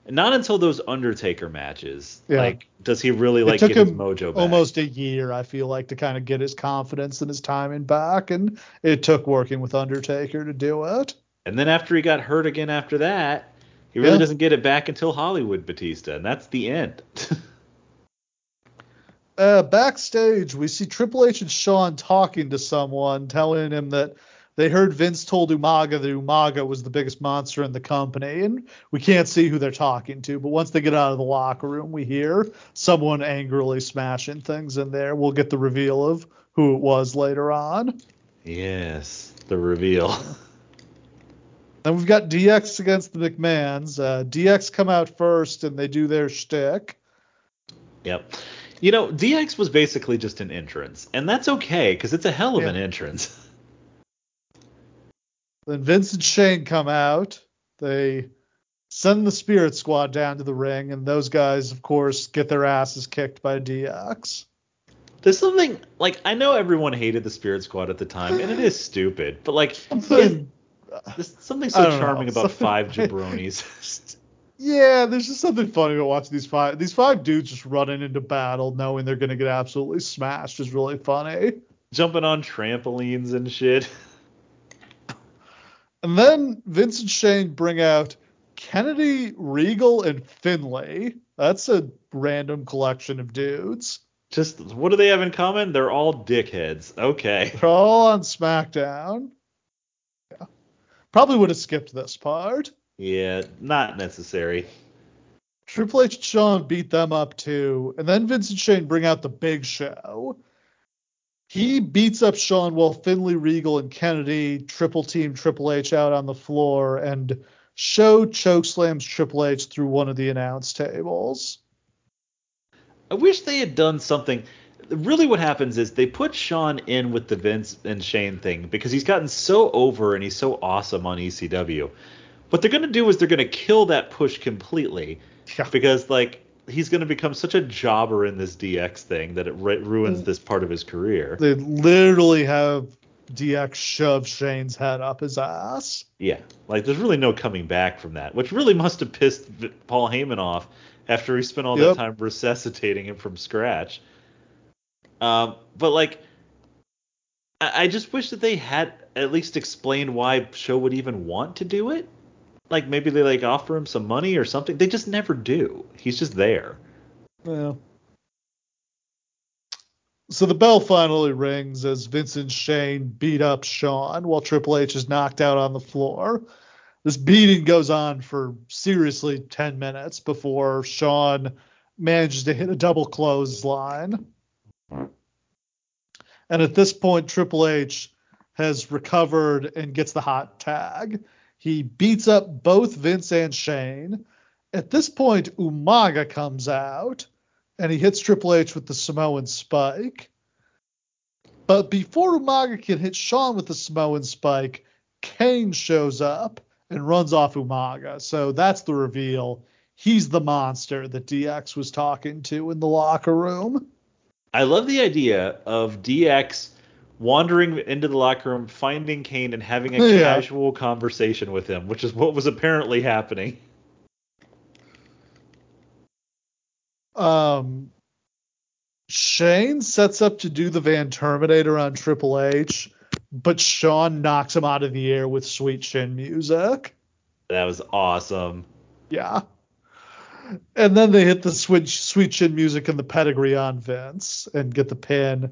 not until those Undertaker matches, yeah. like does he really like get his mojo back. Almost a year, I feel like, to kind of get his confidence and his timing back, and it took working with Undertaker to do it. And then after he got hurt again after that, he really yeah. doesn't get it back until Hollywood Batista, and that's the end. uh, backstage, we see Triple H and Shawn talking to someone, telling him that they heard Vince told Umaga that Umaga was the biggest monster in the company, and we can't see who they're talking to. But once they get out of the locker room, we hear someone angrily smashing things in there. We'll get the reveal of who it was later on. Yes, the reveal. Then we've got DX against the McMahons. Uh, DX come out first, and they do their shtick. Yep. You know, DX was basically just an entrance, and that's okay because it's a hell of yeah. an entrance. Then Vince and Shane come out. They send the Spirit Squad down to the ring, and those guys, of course, get their asses kicked by DX. There's something like I know everyone hated the Spirit Squad at the time, and it is stupid, but like something, there's something so charming know, about something, five jabronis. yeah, there's just something funny about watching these five these five dudes just running into battle, knowing they're gonna get absolutely smashed, is really funny. Jumping on trampolines and shit. And then Vince and Shane bring out Kennedy, Regal, and Finlay. That's a random collection of dudes. Just what do they have in common? They're all dickheads. Okay. They're all on SmackDown. Yeah. Probably would have skipped this part. Yeah, not necessary. Triple H and Shawn beat them up too, and then Vince and Shane bring out the big show. He beats up Shawn while Finlay, Regal, and Kennedy triple team Triple H out on the floor and show chokeslams Triple H through one of the announce tables. I wish they had done something. Really, what happens is they put Shawn in with the Vince and Shane thing because he's gotten so over and he's so awesome on ECW. What they're going to do is they're going to kill that push completely yeah. because, like, he's going to become such a jobber in this DX thing that it ruins this part of his career. They literally have DX shove Shane's head up his ass. Yeah, like there's really no coming back from that, which really must have pissed Paul Heyman off after he spent all yep. that time resuscitating him from scratch. Um, but like, I, I just wish that they had at least explained why Show would even want to do it like maybe they like offer him some money or something. They just never do. He's just there. Well. So the bell finally rings as Vince and Shane beat up Shawn while Triple H is knocked out on the floor. This beating goes on for seriously 10 minutes before Shawn manages to hit a double clothesline. And at this point, Triple H has recovered and gets the hot tag. He beats up both Vince and Shane. At this point, Umaga comes out and he hits Triple H with the Samoan spike. But before Umaga can hit Shawn with the Samoan spike, Kane shows up and runs off Umaga. So that's the reveal. he's the monster that DX was talking to in the locker room. I love the idea of DX wandering into the locker room, finding Kane, and having a yeah. casual conversation with him, which is what was apparently happening. Um, Shane sets up to do the Van Terminator on Triple H, but Shawn knocks him out of the air with Sweet Chin music. That was awesome. Yeah. And then they hit the switch, Sweet Chin music and the pedigree on Vince and get the pin.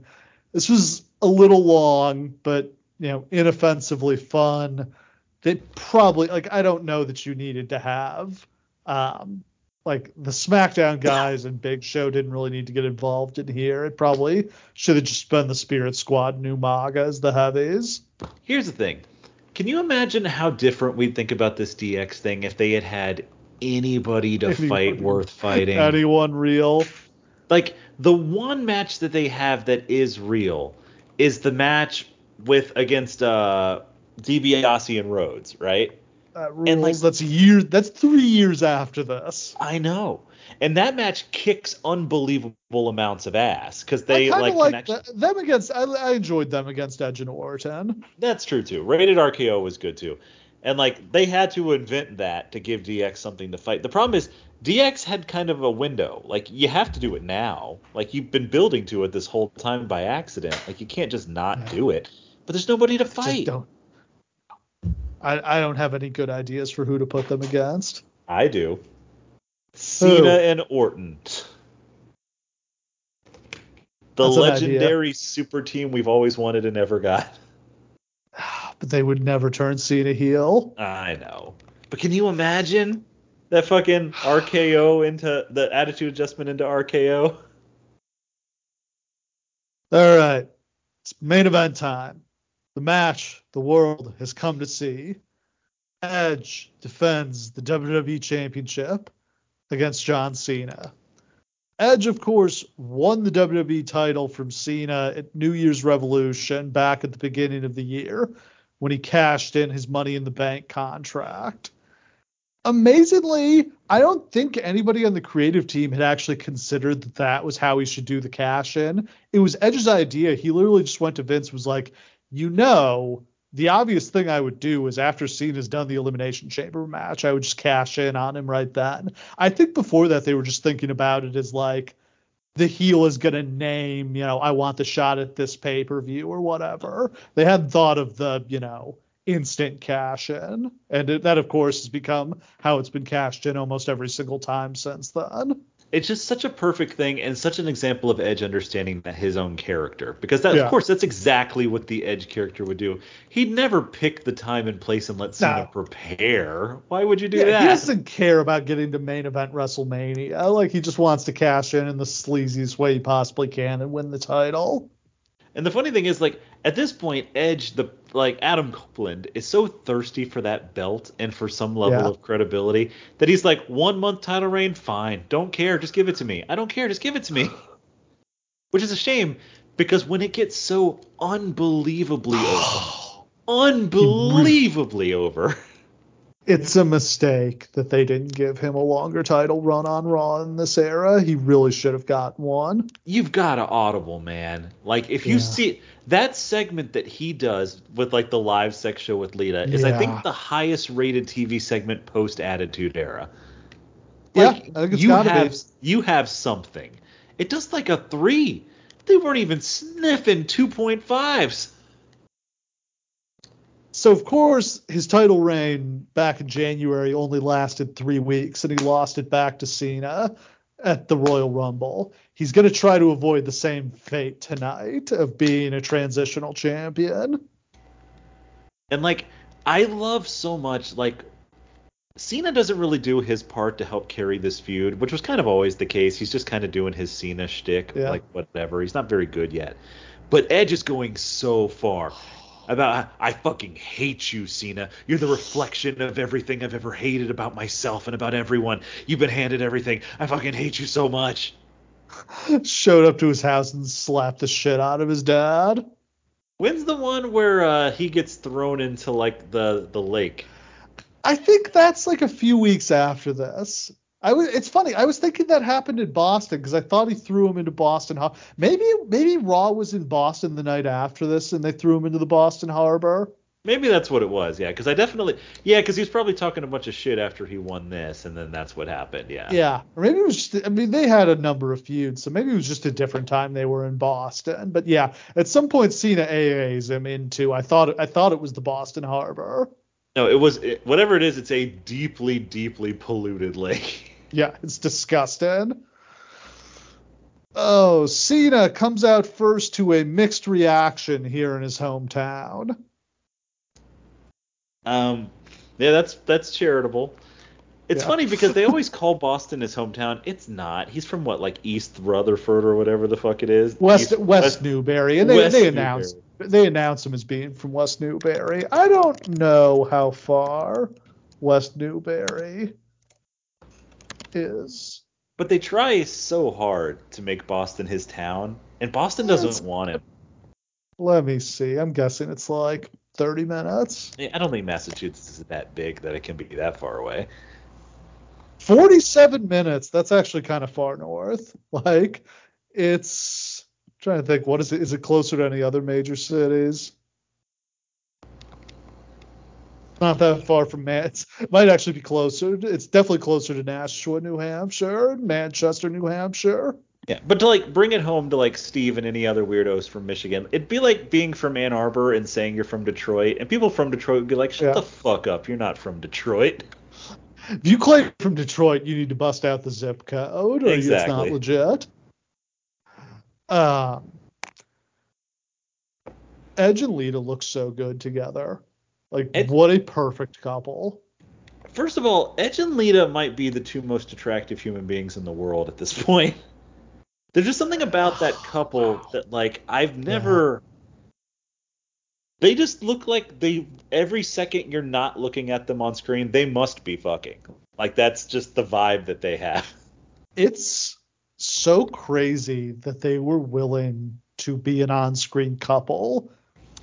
This was a little long, but you know, inoffensively fun. They probably like I don't know that you needed to have um, like the SmackDown guys and Big Show didn't really need to get involved in here. It probably should have just been the Spirit Squad, Umaga as the heavies. Here's the thing. Can you imagine how different we'd think about this DX thing if they had had anybody to fight worth fighting? Anyone real? Like the one match that they have that is real is the match with against uh DiBiase and Rhodes, right? That rules. And like that's a year. That's three years after this. I know. And that match kicks unbelievable amounts of ass because they like, like them against. I, I, enjoyed them against Edge and Orton. That's true too. Rated RKO was good too, and like they had to invent that to give DX something to fight. The problem is DX had kind of a window. Like you have to do it now. Like you've been building to it this whole time by accident. Like you can't just not do it. But there's nobody to fight. Just don't I, I don't have any good ideas for who to put them against. I do. Cena and Orton. The That's legendary super team we've always wanted and never got. But they would never turn Cena heel. I know. But can you imagine that fucking RKO into the attitude adjustment into RKO? All right. It's main event time. The match the world has come to see. Edge defends the WWE Championship against John Cena. Edge, of course, won the WWE title from Cena at New Year's Revolution back at the beginning of the year when he cashed in his Money in the Bank contract. Amazingly, I don't think anybody on the creative team had actually considered that that was how he should do the cash in. It was Edge's idea. He literally just went to Vince was like, you know, the obvious thing I would do is after Cena's done the Elimination Chamber match, I would just cash in on him right then. I think before that they were just thinking about it as like the heel is going to name, you know, I want the shot at this pay per view or whatever. They hadn't thought of the, you know, instant cash in. And it, that, of course, has become how it's been cashed in almost every single time since then it's just such a perfect thing and such an example of Edge understanding that his own character because that yeah. of course that's exactly what the Edge character would do. He'd never pick the time and place and let Cena no. prepare. Why would you do yeah, that? He doesn't care about getting to main event WrestleMania. Like he just wants to cash in in the sleaziest way he possibly can and win the title. And the funny thing is, like at this point, Edge, the like Adam Copeland, is so thirsty for that belt and for some level yeah. of credibility that he's like, one month title reign, fine, don't care, just give it to me. I don't care, just give it to me. Which is a shame because when it gets so unbelievably over, unbelievably over. It's a mistake that they didn't give him a longer title run on Raw in this era. He really should have got one. You've got an audible, man. Like if you yeah. see that segment that he does with like the live sex show with Lita is yeah. I think the highest rated TV segment post Attitude Era. Like, yeah, I think it's you have be. you have something. It does like a three. They weren't even sniffing 2.5s. So of course his title reign back in January only lasted three weeks, and he lost it back to Cena at the Royal Rumble. He's going to try to avoid the same fate tonight of being a transitional champion. And like I love so much like Cena doesn't really do his part to help carry this feud, which was kind of always the case. He's just kind of doing his Cena shtick, yeah. like whatever. He's not very good yet. But Edge is going so far about I fucking hate you, Cena. You're the reflection of everything I've ever hated about myself and about everyone. You've been handed everything. I fucking hate you so much. Showed up to his house and slapped the shit out of his dad. When's the one where uh, he gets thrown into like the the lake? I think that's like a few weeks after this. I was. It's funny. I was thinking that happened in Boston because I thought he threw him into Boston. Harbor. Maybe maybe Raw was in Boston the night after this, and they threw him into the Boston Harbor. Maybe that's what it was. Yeah, because I definitely. Yeah, because he was probably talking a bunch of shit after he won this, and then that's what happened. Yeah. Yeah, or maybe it was. Just, I mean, they had a number of feuds, so maybe it was just a different time they were in Boston. But yeah, at some point Cena AAs him into. I thought I thought it was the Boston Harbor. No, it was it, whatever it is. It's a deeply, deeply polluted lake. Yeah, it's disgusting. Oh, Cena comes out first to a mixed reaction here in his hometown. Um, yeah, that's that's charitable. It's yeah. funny because they always call Boston his hometown. It's not. He's from what, like East Rutherford or whatever the fuck it is. West East, West, West Newbury, and they, West they announce they announce him as being from West Newbury. I don't know how far West Newbury is. But they try so hard to make Boston his town, and Boston doesn't want him. Let me see. I'm guessing it's like 30 minutes. Yeah, I don't think Massachusetts is that big that it can be that far away. 47 minutes. That's actually kind of far north. Like, it's I'm trying to think. What is it? Is it closer to any other major cities? Not that far from Man. It might actually be closer. It's definitely closer to Nashua, New Hampshire, Manchester, New Hampshire. Yeah, but to like bring it home to like Steve and any other weirdos from Michigan, it'd be like being from Ann Arbor and saying you're from Detroit, and people from Detroit would be like, "Shut yeah. the fuck up, you're not from Detroit." If you claim from Detroit, you need to bust out the zip code, or exactly. it's not legit. Um, Edge and Lita look so good together. Like, Ed, what a perfect couple. First of all, Edge and Lita might be the two most attractive human beings in the world at this point. There's just something about that couple wow. that, like, I've never. Yeah. They just look like they. Every second you're not looking at them on screen, they must be fucking. Like, that's just the vibe that they have. It's so crazy that they were willing to be an on screen couple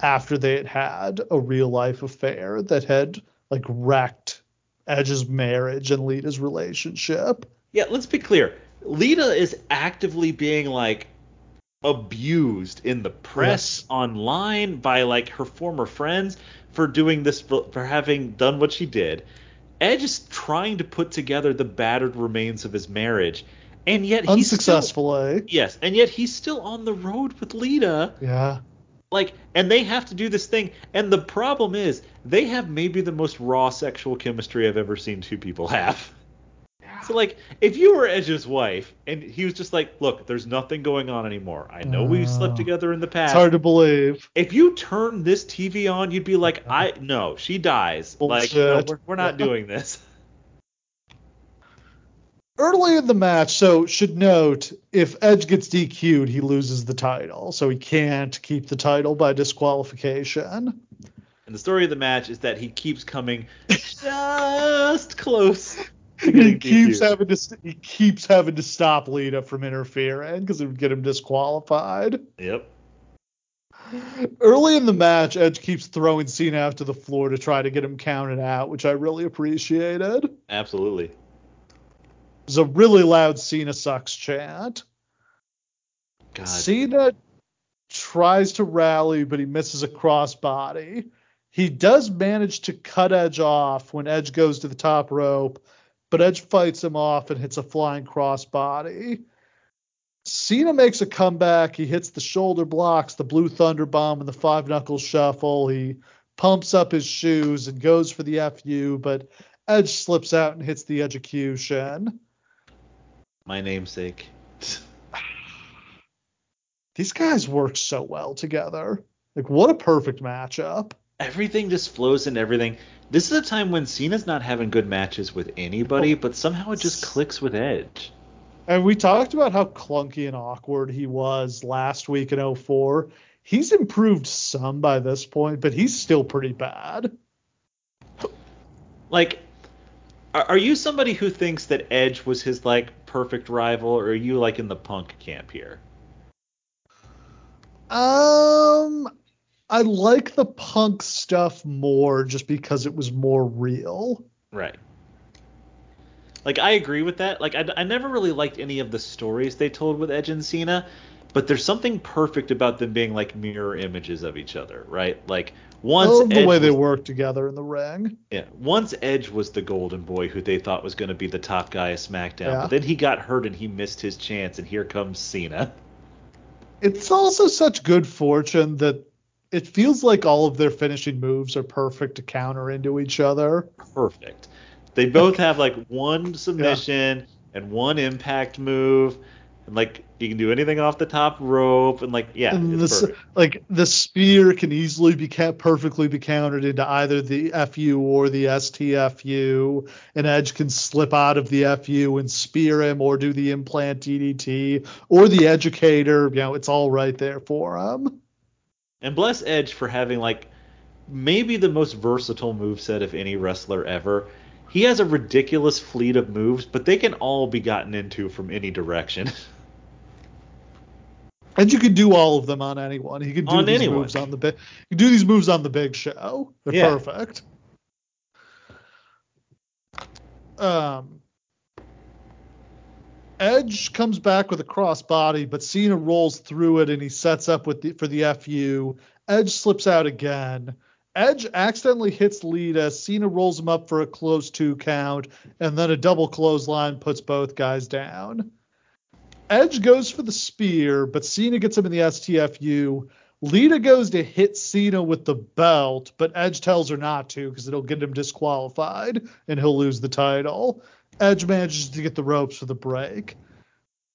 after they had had a real life affair that had like wrecked Edge's marriage and Lita's relationship. Yeah, let's be clear. Lita is actively being like abused in the press, yes. online by like her former friends for doing this for having done what she did. Edge is trying to put together the battered remains of his marriage, and yet he's unsuccessful. Still? Yes, and yet he's still on the road with Lita. Yeah. Like, and they have to do this thing. And the problem is, they have maybe the most raw sexual chemistry I've ever seen two people have. So, like, if you were Edge's wife and he was just like, look, there's nothing going on anymore. I know uh, we've slept uh, together in the past. It's hard to believe. If you turn this TV on, you'd be like, I, no, she dies. Bullshit. Like, no, we're, we're not doing this. Early in the match, so should note if Edge gets DQ'd, he loses the title, so he can't keep the title by disqualification. And the story of the match is that he keeps coming just close. He keeps DQ'd. having to he keeps having to stop Lita from interfering because it would get him disqualified. Yep. Early in the match, Edge keeps throwing Cena out to the floor to try to get him counted out, which I really appreciated. Absolutely. There's a really loud Cena sucks chant. God. Cena tries to rally, but he misses a crossbody. He does manage to cut Edge off when Edge goes to the top rope, but Edge fights him off and hits a flying crossbody. Cena makes a comeback. He hits the shoulder blocks, the blue thunder bomb, and the five knuckle shuffle. He pumps up his shoes and goes for the FU, but Edge slips out and hits the execution my namesake. These guys work so well together. Like, what a perfect matchup. Everything just flows in everything. This is a time when Cena's not having good matches with anybody, oh. but somehow it just clicks with Edge. And we talked about how clunky and awkward he was last week in 04. He's improved some by this point, but he's still pretty bad. Like, are you somebody who thinks that Edge was his like perfect rival, or are you like in the Punk camp here? Um, I like the Punk stuff more just because it was more real. Right. Like I agree with that. Like I, I never really liked any of the stories they told with Edge and Cena, but there's something perfect about them being like mirror images of each other, right? Like once oh, the Edge way they work together in the ring. Yeah, once Edge was the golden boy who they thought was going to be the top guy of SmackDown, yeah. but then he got hurt and he missed his chance, and here comes Cena. It's also such good fortune that it feels like all of their finishing moves are perfect to counter into each other. Perfect. They both have like one submission yeah. and one impact move, and like you can do anything off the top rope, and like yeah, and the, like the spear can easily be kept perfectly be countered into either the FU or the STFU. An Edge can slip out of the FU and spear him, or do the implant DDT, or the educator. You know, it's all right there for him. And bless Edge for having like maybe the most versatile move set of any wrestler ever. He has a ridiculous fleet of moves, but they can all be gotten into from any direction. And you can do all of them on anyone. He can do on these anyone. moves on the big. You do these moves on the big show. They're yeah. perfect. Um, Edge comes back with a crossbody, but Cena rolls through it and he sets up with the, for the FU. Edge slips out again. Edge accidentally hits Lita. Cena rolls him up for a close two count, and then a double clothesline puts both guys down. Edge goes for the spear, but Cena gets him in the STFU. Lita goes to hit Cena with the belt, but Edge tells her not to because it'll get him disqualified and he'll lose the title. Edge manages to get the ropes for the break.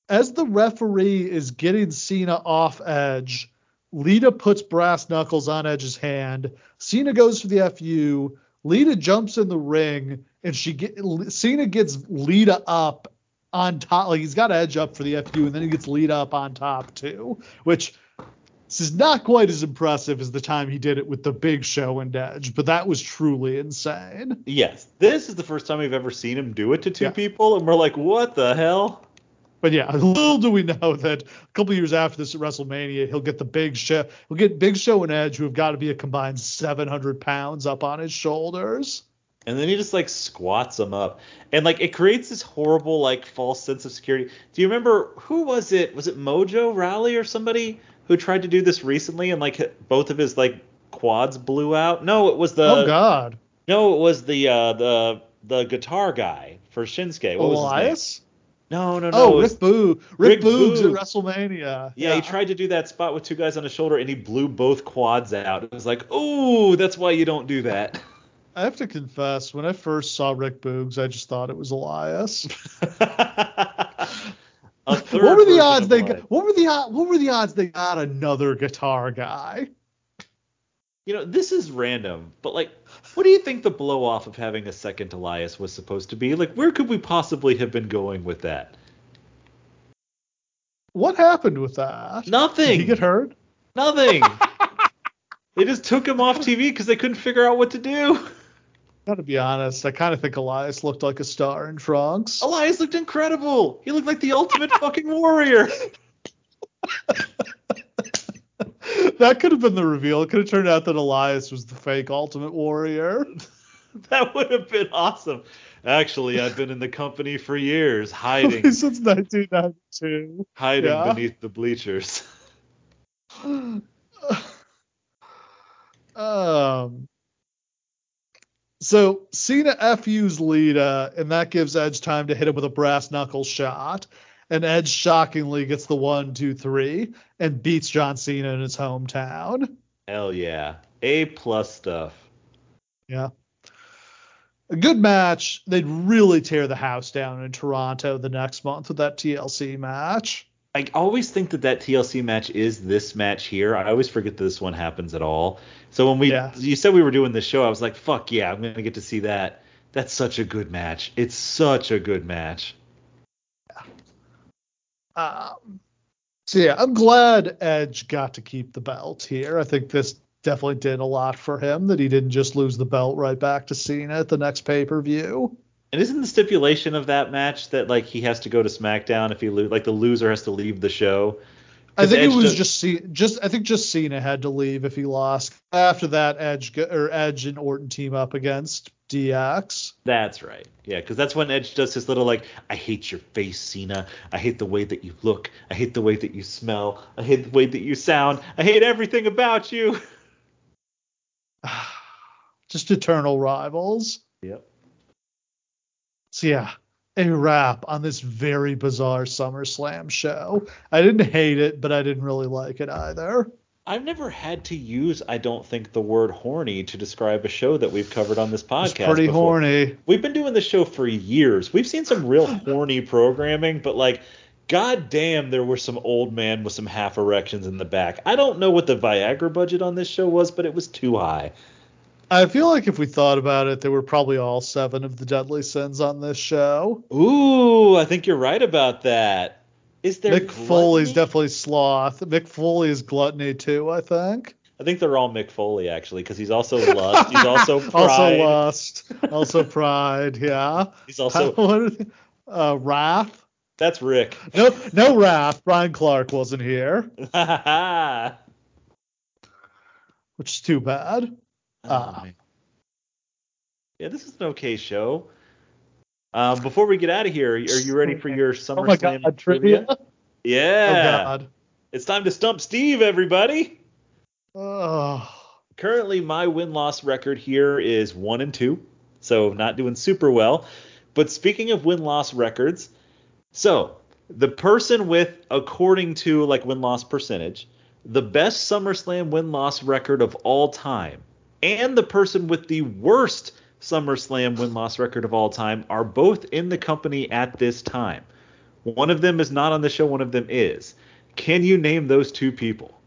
As the referee is getting Cena off Edge, Lita puts brass knuckles on Edge's hand. Cena goes for the FU. Lita jumps in the ring, and she get Cena gets Lita up on top. Like he's got Edge up for the FU, and then he gets lead up on top too, which this is not quite as impressive as the time he did it with the Big Show and Edge, but that was truly insane. Yes, this is the first time we've ever seen him do it to two yeah. people, and we're like, what the hell? But yeah, little do we know that a couple years after this at WrestleMania, he'll get the Big Show, he'll get Big Show and Edge, who have got to be a combined 700 pounds up on his shoulders. And then he just like squats them up, and like it creates this horrible like false sense of security. Do you remember who was it? Was it Mojo Rawley or somebody? who tried to do this recently and like both of his like quads blew out? No, it was the Oh god. No, it was the uh the the guitar guy for Shinsuke. What Elias? No, no, no. Oh, Rick Boo. Rick, Rick Boogs at WrestleMania. Yeah, yeah, he tried to do that spot with two guys on his shoulder and he blew both quads out. It was like, oh, that's why you don't do that. I have to confess, when I first saw Rick Boogs, I just thought it was Elias. what were the odds they got, what were the what were the odds they got another guitar guy? You know, this is random, but like, what do you think the blow off of having a second Elias was supposed to be? Like, where could we possibly have been going with that? What happened with that? Nothing. Did he get hurt? Nothing. they just took him off TV because they couldn't figure out what to do. Gotta be honest, I kind of think Elias looked like a star in Trunks. Elias looked incredible. He looked like the ultimate fucking warrior. that could have been the reveal. It could have turned out that Elias was the fake Ultimate Warrior. that would have been awesome. Actually, I've been in the company for years, hiding since 1992. Hiding yeah. beneath the bleachers. um, so Cena FU's Lita, uh, and that gives Edge time to hit him with a brass knuckle shot. And Edge shockingly gets the one, two, three, and beats John Cena in his hometown. Hell yeah. A plus stuff. Yeah. A good match. They'd really tear the house down in Toronto the next month with that TLC match. I always think that that TLC match is this match here. I always forget that this one happens at all. So when we yeah. you said we were doing this show, I was like, fuck yeah, I'm gonna get to see that. That's such a good match. It's such a good match. Um, so yeah, I'm glad Edge got to keep the belt here. I think this definitely did a lot for him that he didn't just lose the belt right back to Cena at the next pay per view. And isn't the stipulation of that match that like he has to go to SmackDown if he lo- like the loser has to leave the show? I think Edge it was just just, just I think just Cena had to leave if he lost. After that, Edge or Edge and Orton team up against DX. That's right. Yeah, because that's when Edge does his little like, I hate your face, Cena. I hate the way that you look. I hate the way that you smell. I hate the way that you sound. I hate everything about you. just eternal rivals. Yep. So yeah, a wrap on this very bizarre SummerSlam show. I didn't hate it, but I didn't really like it either. I've never had to use, I don't think, the word horny to describe a show that we've covered on this podcast. It's pretty before. horny. We've been doing this show for years. We've seen some real horny programming, but like, god damn, there were some old man with some half erections in the back. I don't know what the Viagra budget on this show was, but it was too high. I feel like if we thought about it, there were probably all seven of the deadly sins on this show. Ooh, I think you're right about that. Is there Mick gluttony? Foley's definitely sloth. Mick Foley is gluttony too, I think. I think they're all Mick Foley actually, because he's also lust. He's also pride. also lust. Also pride. Yeah. He's also uh, wrath. That's Rick. No, no wrath. Brian Clark wasn't here. which is too bad. Uh, yeah, this is an okay show. Um, before we get out of here, are you ready for your SummerSlam oh trivia? trivia? Yeah. Oh it's time to stump Steve, everybody. Oh. Currently, my win loss record here is one and two, so not doing super well. But speaking of win loss records, so the person with, according to like win loss percentage, the best SummerSlam win loss record of all time and the person with the worst SummerSlam win loss record of all time are both in the company at this time. One of them is not on the show, one of them is. Can you name those two people?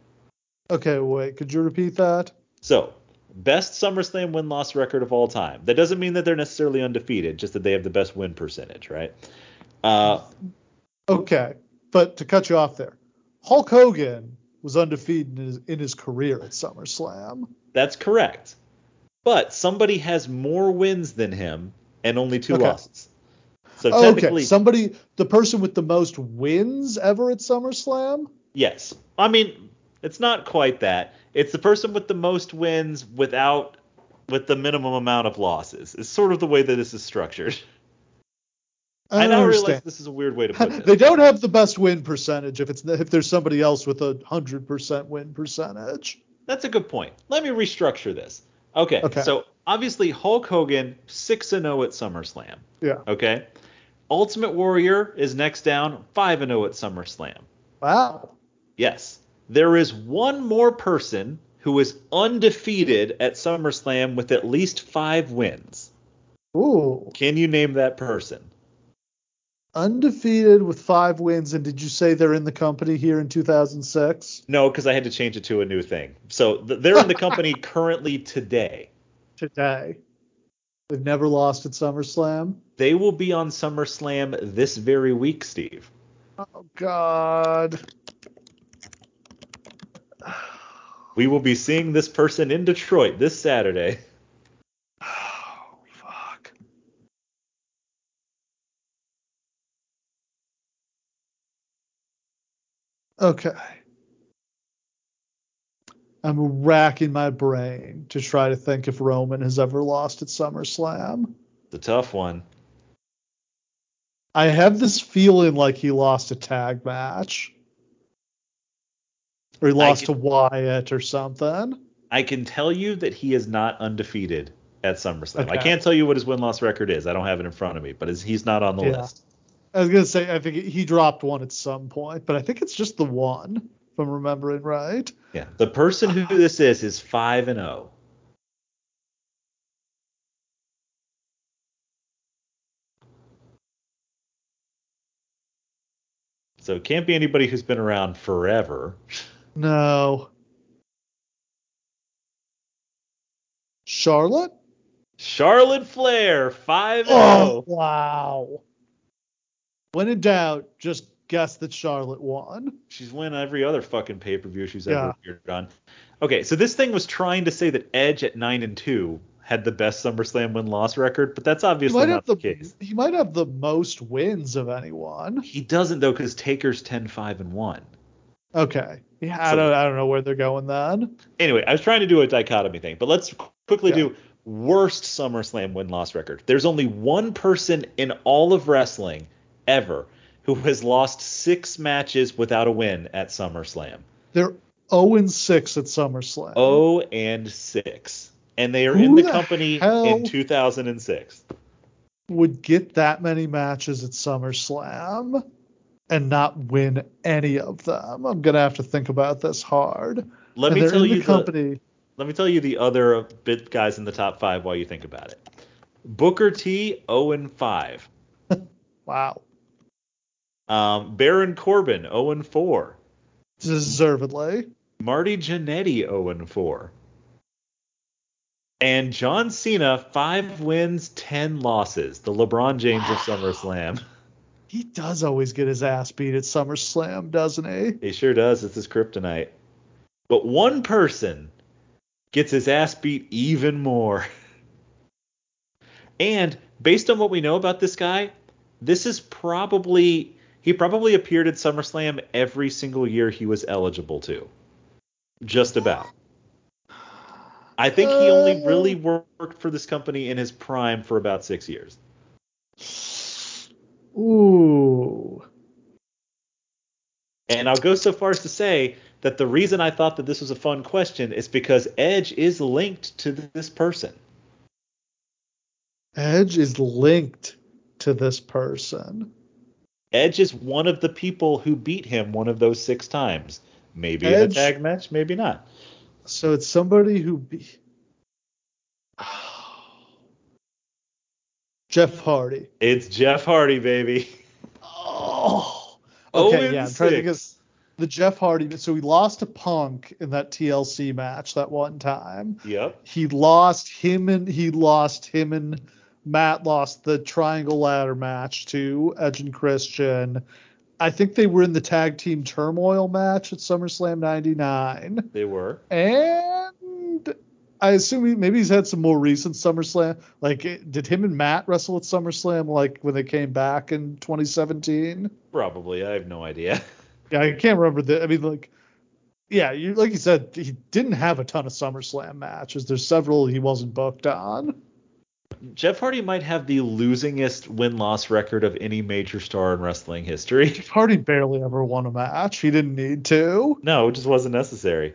Okay, wait, could you repeat that? So, best SummerSlam win loss record of all time. That doesn't mean that they're necessarily undefeated, just that they have the best win percentage, right? Uh, okay, but to cut you off there, Hulk Hogan was undefeated in his, in his career at SummerSlam. That's correct. But somebody has more wins than him and only two okay. losses. So oh, technically, okay. somebody, the person with the most wins ever at SummerSlam. Yes, I mean it's not quite that. It's the person with the most wins without with the minimum amount of losses. It's sort of the way that this is structured. I, I now realize this is a weird way to put it. they don't have the best win percentage if it's if there's somebody else with a hundred percent win percentage. That's a good point. Let me restructure this. Okay, okay. So obviously Hulk Hogan six and zero oh at SummerSlam. Yeah. Okay. Ultimate Warrior is next down five and zero oh at SummerSlam. Wow. Yes. There is one more person who is undefeated at SummerSlam with at least five wins. Ooh. Can you name that person? Undefeated with five wins. And did you say they're in the company here in 2006? No, because I had to change it to a new thing. So th- they're in the company currently today. Today. They've never lost at SummerSlam. They will be on SummerSlam this very week, Steve. Oh God. We will be seeing this person in Detroit this Saturday. Okay. I'm racking my brain to try to think if Roman has ever lost at SummerSlam. The tough one. I have this feeling like he lost a tag match. Or he lost can, to Wyatt or something. I can tell you that he is not undefeated at SummerSlam. Okay. I can't tell you what his win loss record is. I don't have it in front of me, but he's not on the yeah. list. I was gonna say I think he dropped one at some point, but I think it's just the one, if I'm remembering right. Yeah, the person who this is is five and zero. Oh. So it can't be anybody who's been around forever. No. Charlotte? Charlotte Flair, 5 Oh, wow. When in doubt, just guess that Charlotte won. She's won every other fucking pay per view she's ever appeared on. Okay, so this thing was trying to say that Edge at nine and two had the best SummerSlam win loss record, but that's obviously not the, the, case. He might have the most wins of anyone. He doesn't though, because Taker's 10 5 and one. Okay. Yeah, I don't I don't know where they're going then. Anyway, I was trying to do a dichotomy thing, but let's quickly yeah. do worst SummerSlam win loss record. There's only one person in all of wrestling ever who has lost six matches without a win at SummerSlam. They're 0 and 6 at SummerSlam. 0 and 6. And they are who in the, the company in 2006. Would get that many matches at SummerSlam and not win any of them. I'm gonna have to think about this hard. Let and me tell you the company. The, let me tell you the other bit guys in the top five while you think about it. Booker T 0 and 5. wow. Um, Baron Corbin 0 and 4. Deservedly. Marty Jannetty 0 and 4. And John Cena, five wins, ten losses. The LeBron James of SummerSlam. He does always get his ass beat at SummerSlam, doesn't he? He sure does. It's his kryptonite. But one person gets his ass beat even more. And based on what we know about this guy, this is probably he probably appeared at SummerSlam every single year he was eligible to. Just about. I think he only uh. really worked for this company in his prime for about six years. Ooh. And I'll go so far as to say that the reason I thought that this was a fun question is because Edge is linked to this person. Edge is linked to this person. Edge is one of the people who beat him one of those six times. Maybe Edge, in a tag match, maybe not. So it's somebody who be- Jeff Hardy. It's Jeff Hardy, baby. Oh. oh okay, yeah. I'm trying to think of the Jeff Hardy. So he lost to Punk in that TLC match that one time. Yep. He lost him and he lost him and Matt lost the triangle ladder match to Edge and Christian. I think they were in the tag team turmoil match at SummerSlam 99. They were. And I assume he, maybe he's had some more recent SummerSlam. Like, did him and Matt wrestle at SummerSlam like when they came back in 2017? Probably. I have no idea. Yeah, I can't remember the. I mean, like, yeah, you like you said, he didn't have a ton of SummerSlam matches. There's several he wasn't booked on. Jeff Hardy might have the losingest win loss record of any major star in wrestling history. Hardy barely ever won a match. He didn't need to. No, it just wasn't necessary.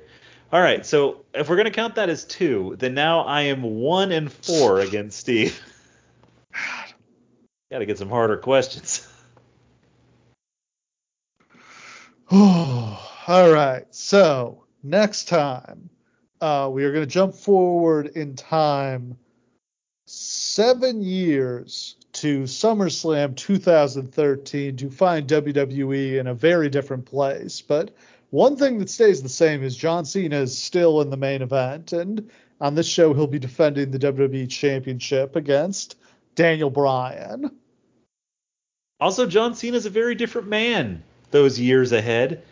All right, so if we're gonna count that as two, then now I am one and four against Steve. God. Got to get some harder questions. All right, so next time uh, we are going to jump forward in time seven years to SummerSlam 2013 to find WWE in a very different place. But one thing that stays the same is John Cena is still in the main event, and on this show he'll be defending the WWE Championship against Daniel Bryan. Also, John Cena is a very different man those years ahead.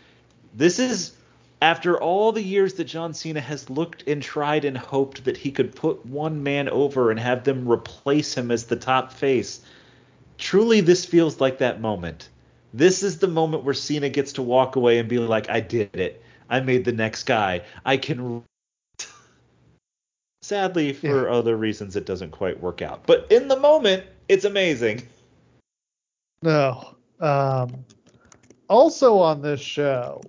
This is after all the years that John Cena has looked and tried and hoped that he could put one man over and have them replace him as the top face. Truly, this feels like that moment. This is the moment where Cena gets to walk away and be like, I did it. I made the next guy. I can. Sadly, for yeah. other reasons, it doesn't quite work out. But in the moment, it's amazing. No. Um, also on this show,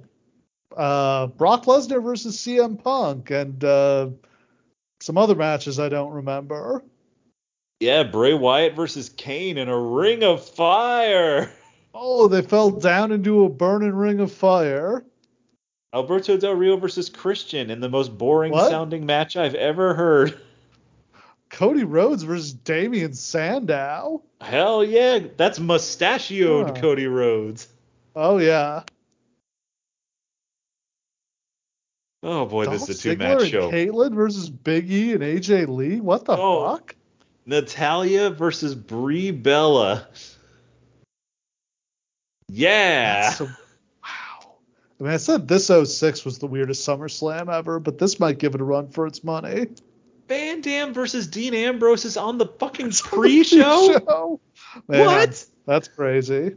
uh, Brock Lesnar versus CM Punk and uh, some other matches I don't remember. Yeah, Bray Wyatt versus Kane in a ring of fire. Oh, they fell down into a burning ring of fire. Alberto Del Rio versus Christian in the most boring what? sounding match I've ever heard. Cody Rhodes versus Damien Sandow. Hell yeah, that's mustachioed huh. Cody Rhodes. Oh yeah. Oh boy, Dolph this is a two match show. Kaitlyn versus Big E and AJ Lee. What the oh, fuck? Natalya versus Brie Bella. Yeah. wow. I mean, I said this 06 was the weirdest SummerSlam ever, but this might give it a run for its money. Van Dam versus Dean Ambrose is on the fucking pre-show. Man, what? That's crazy.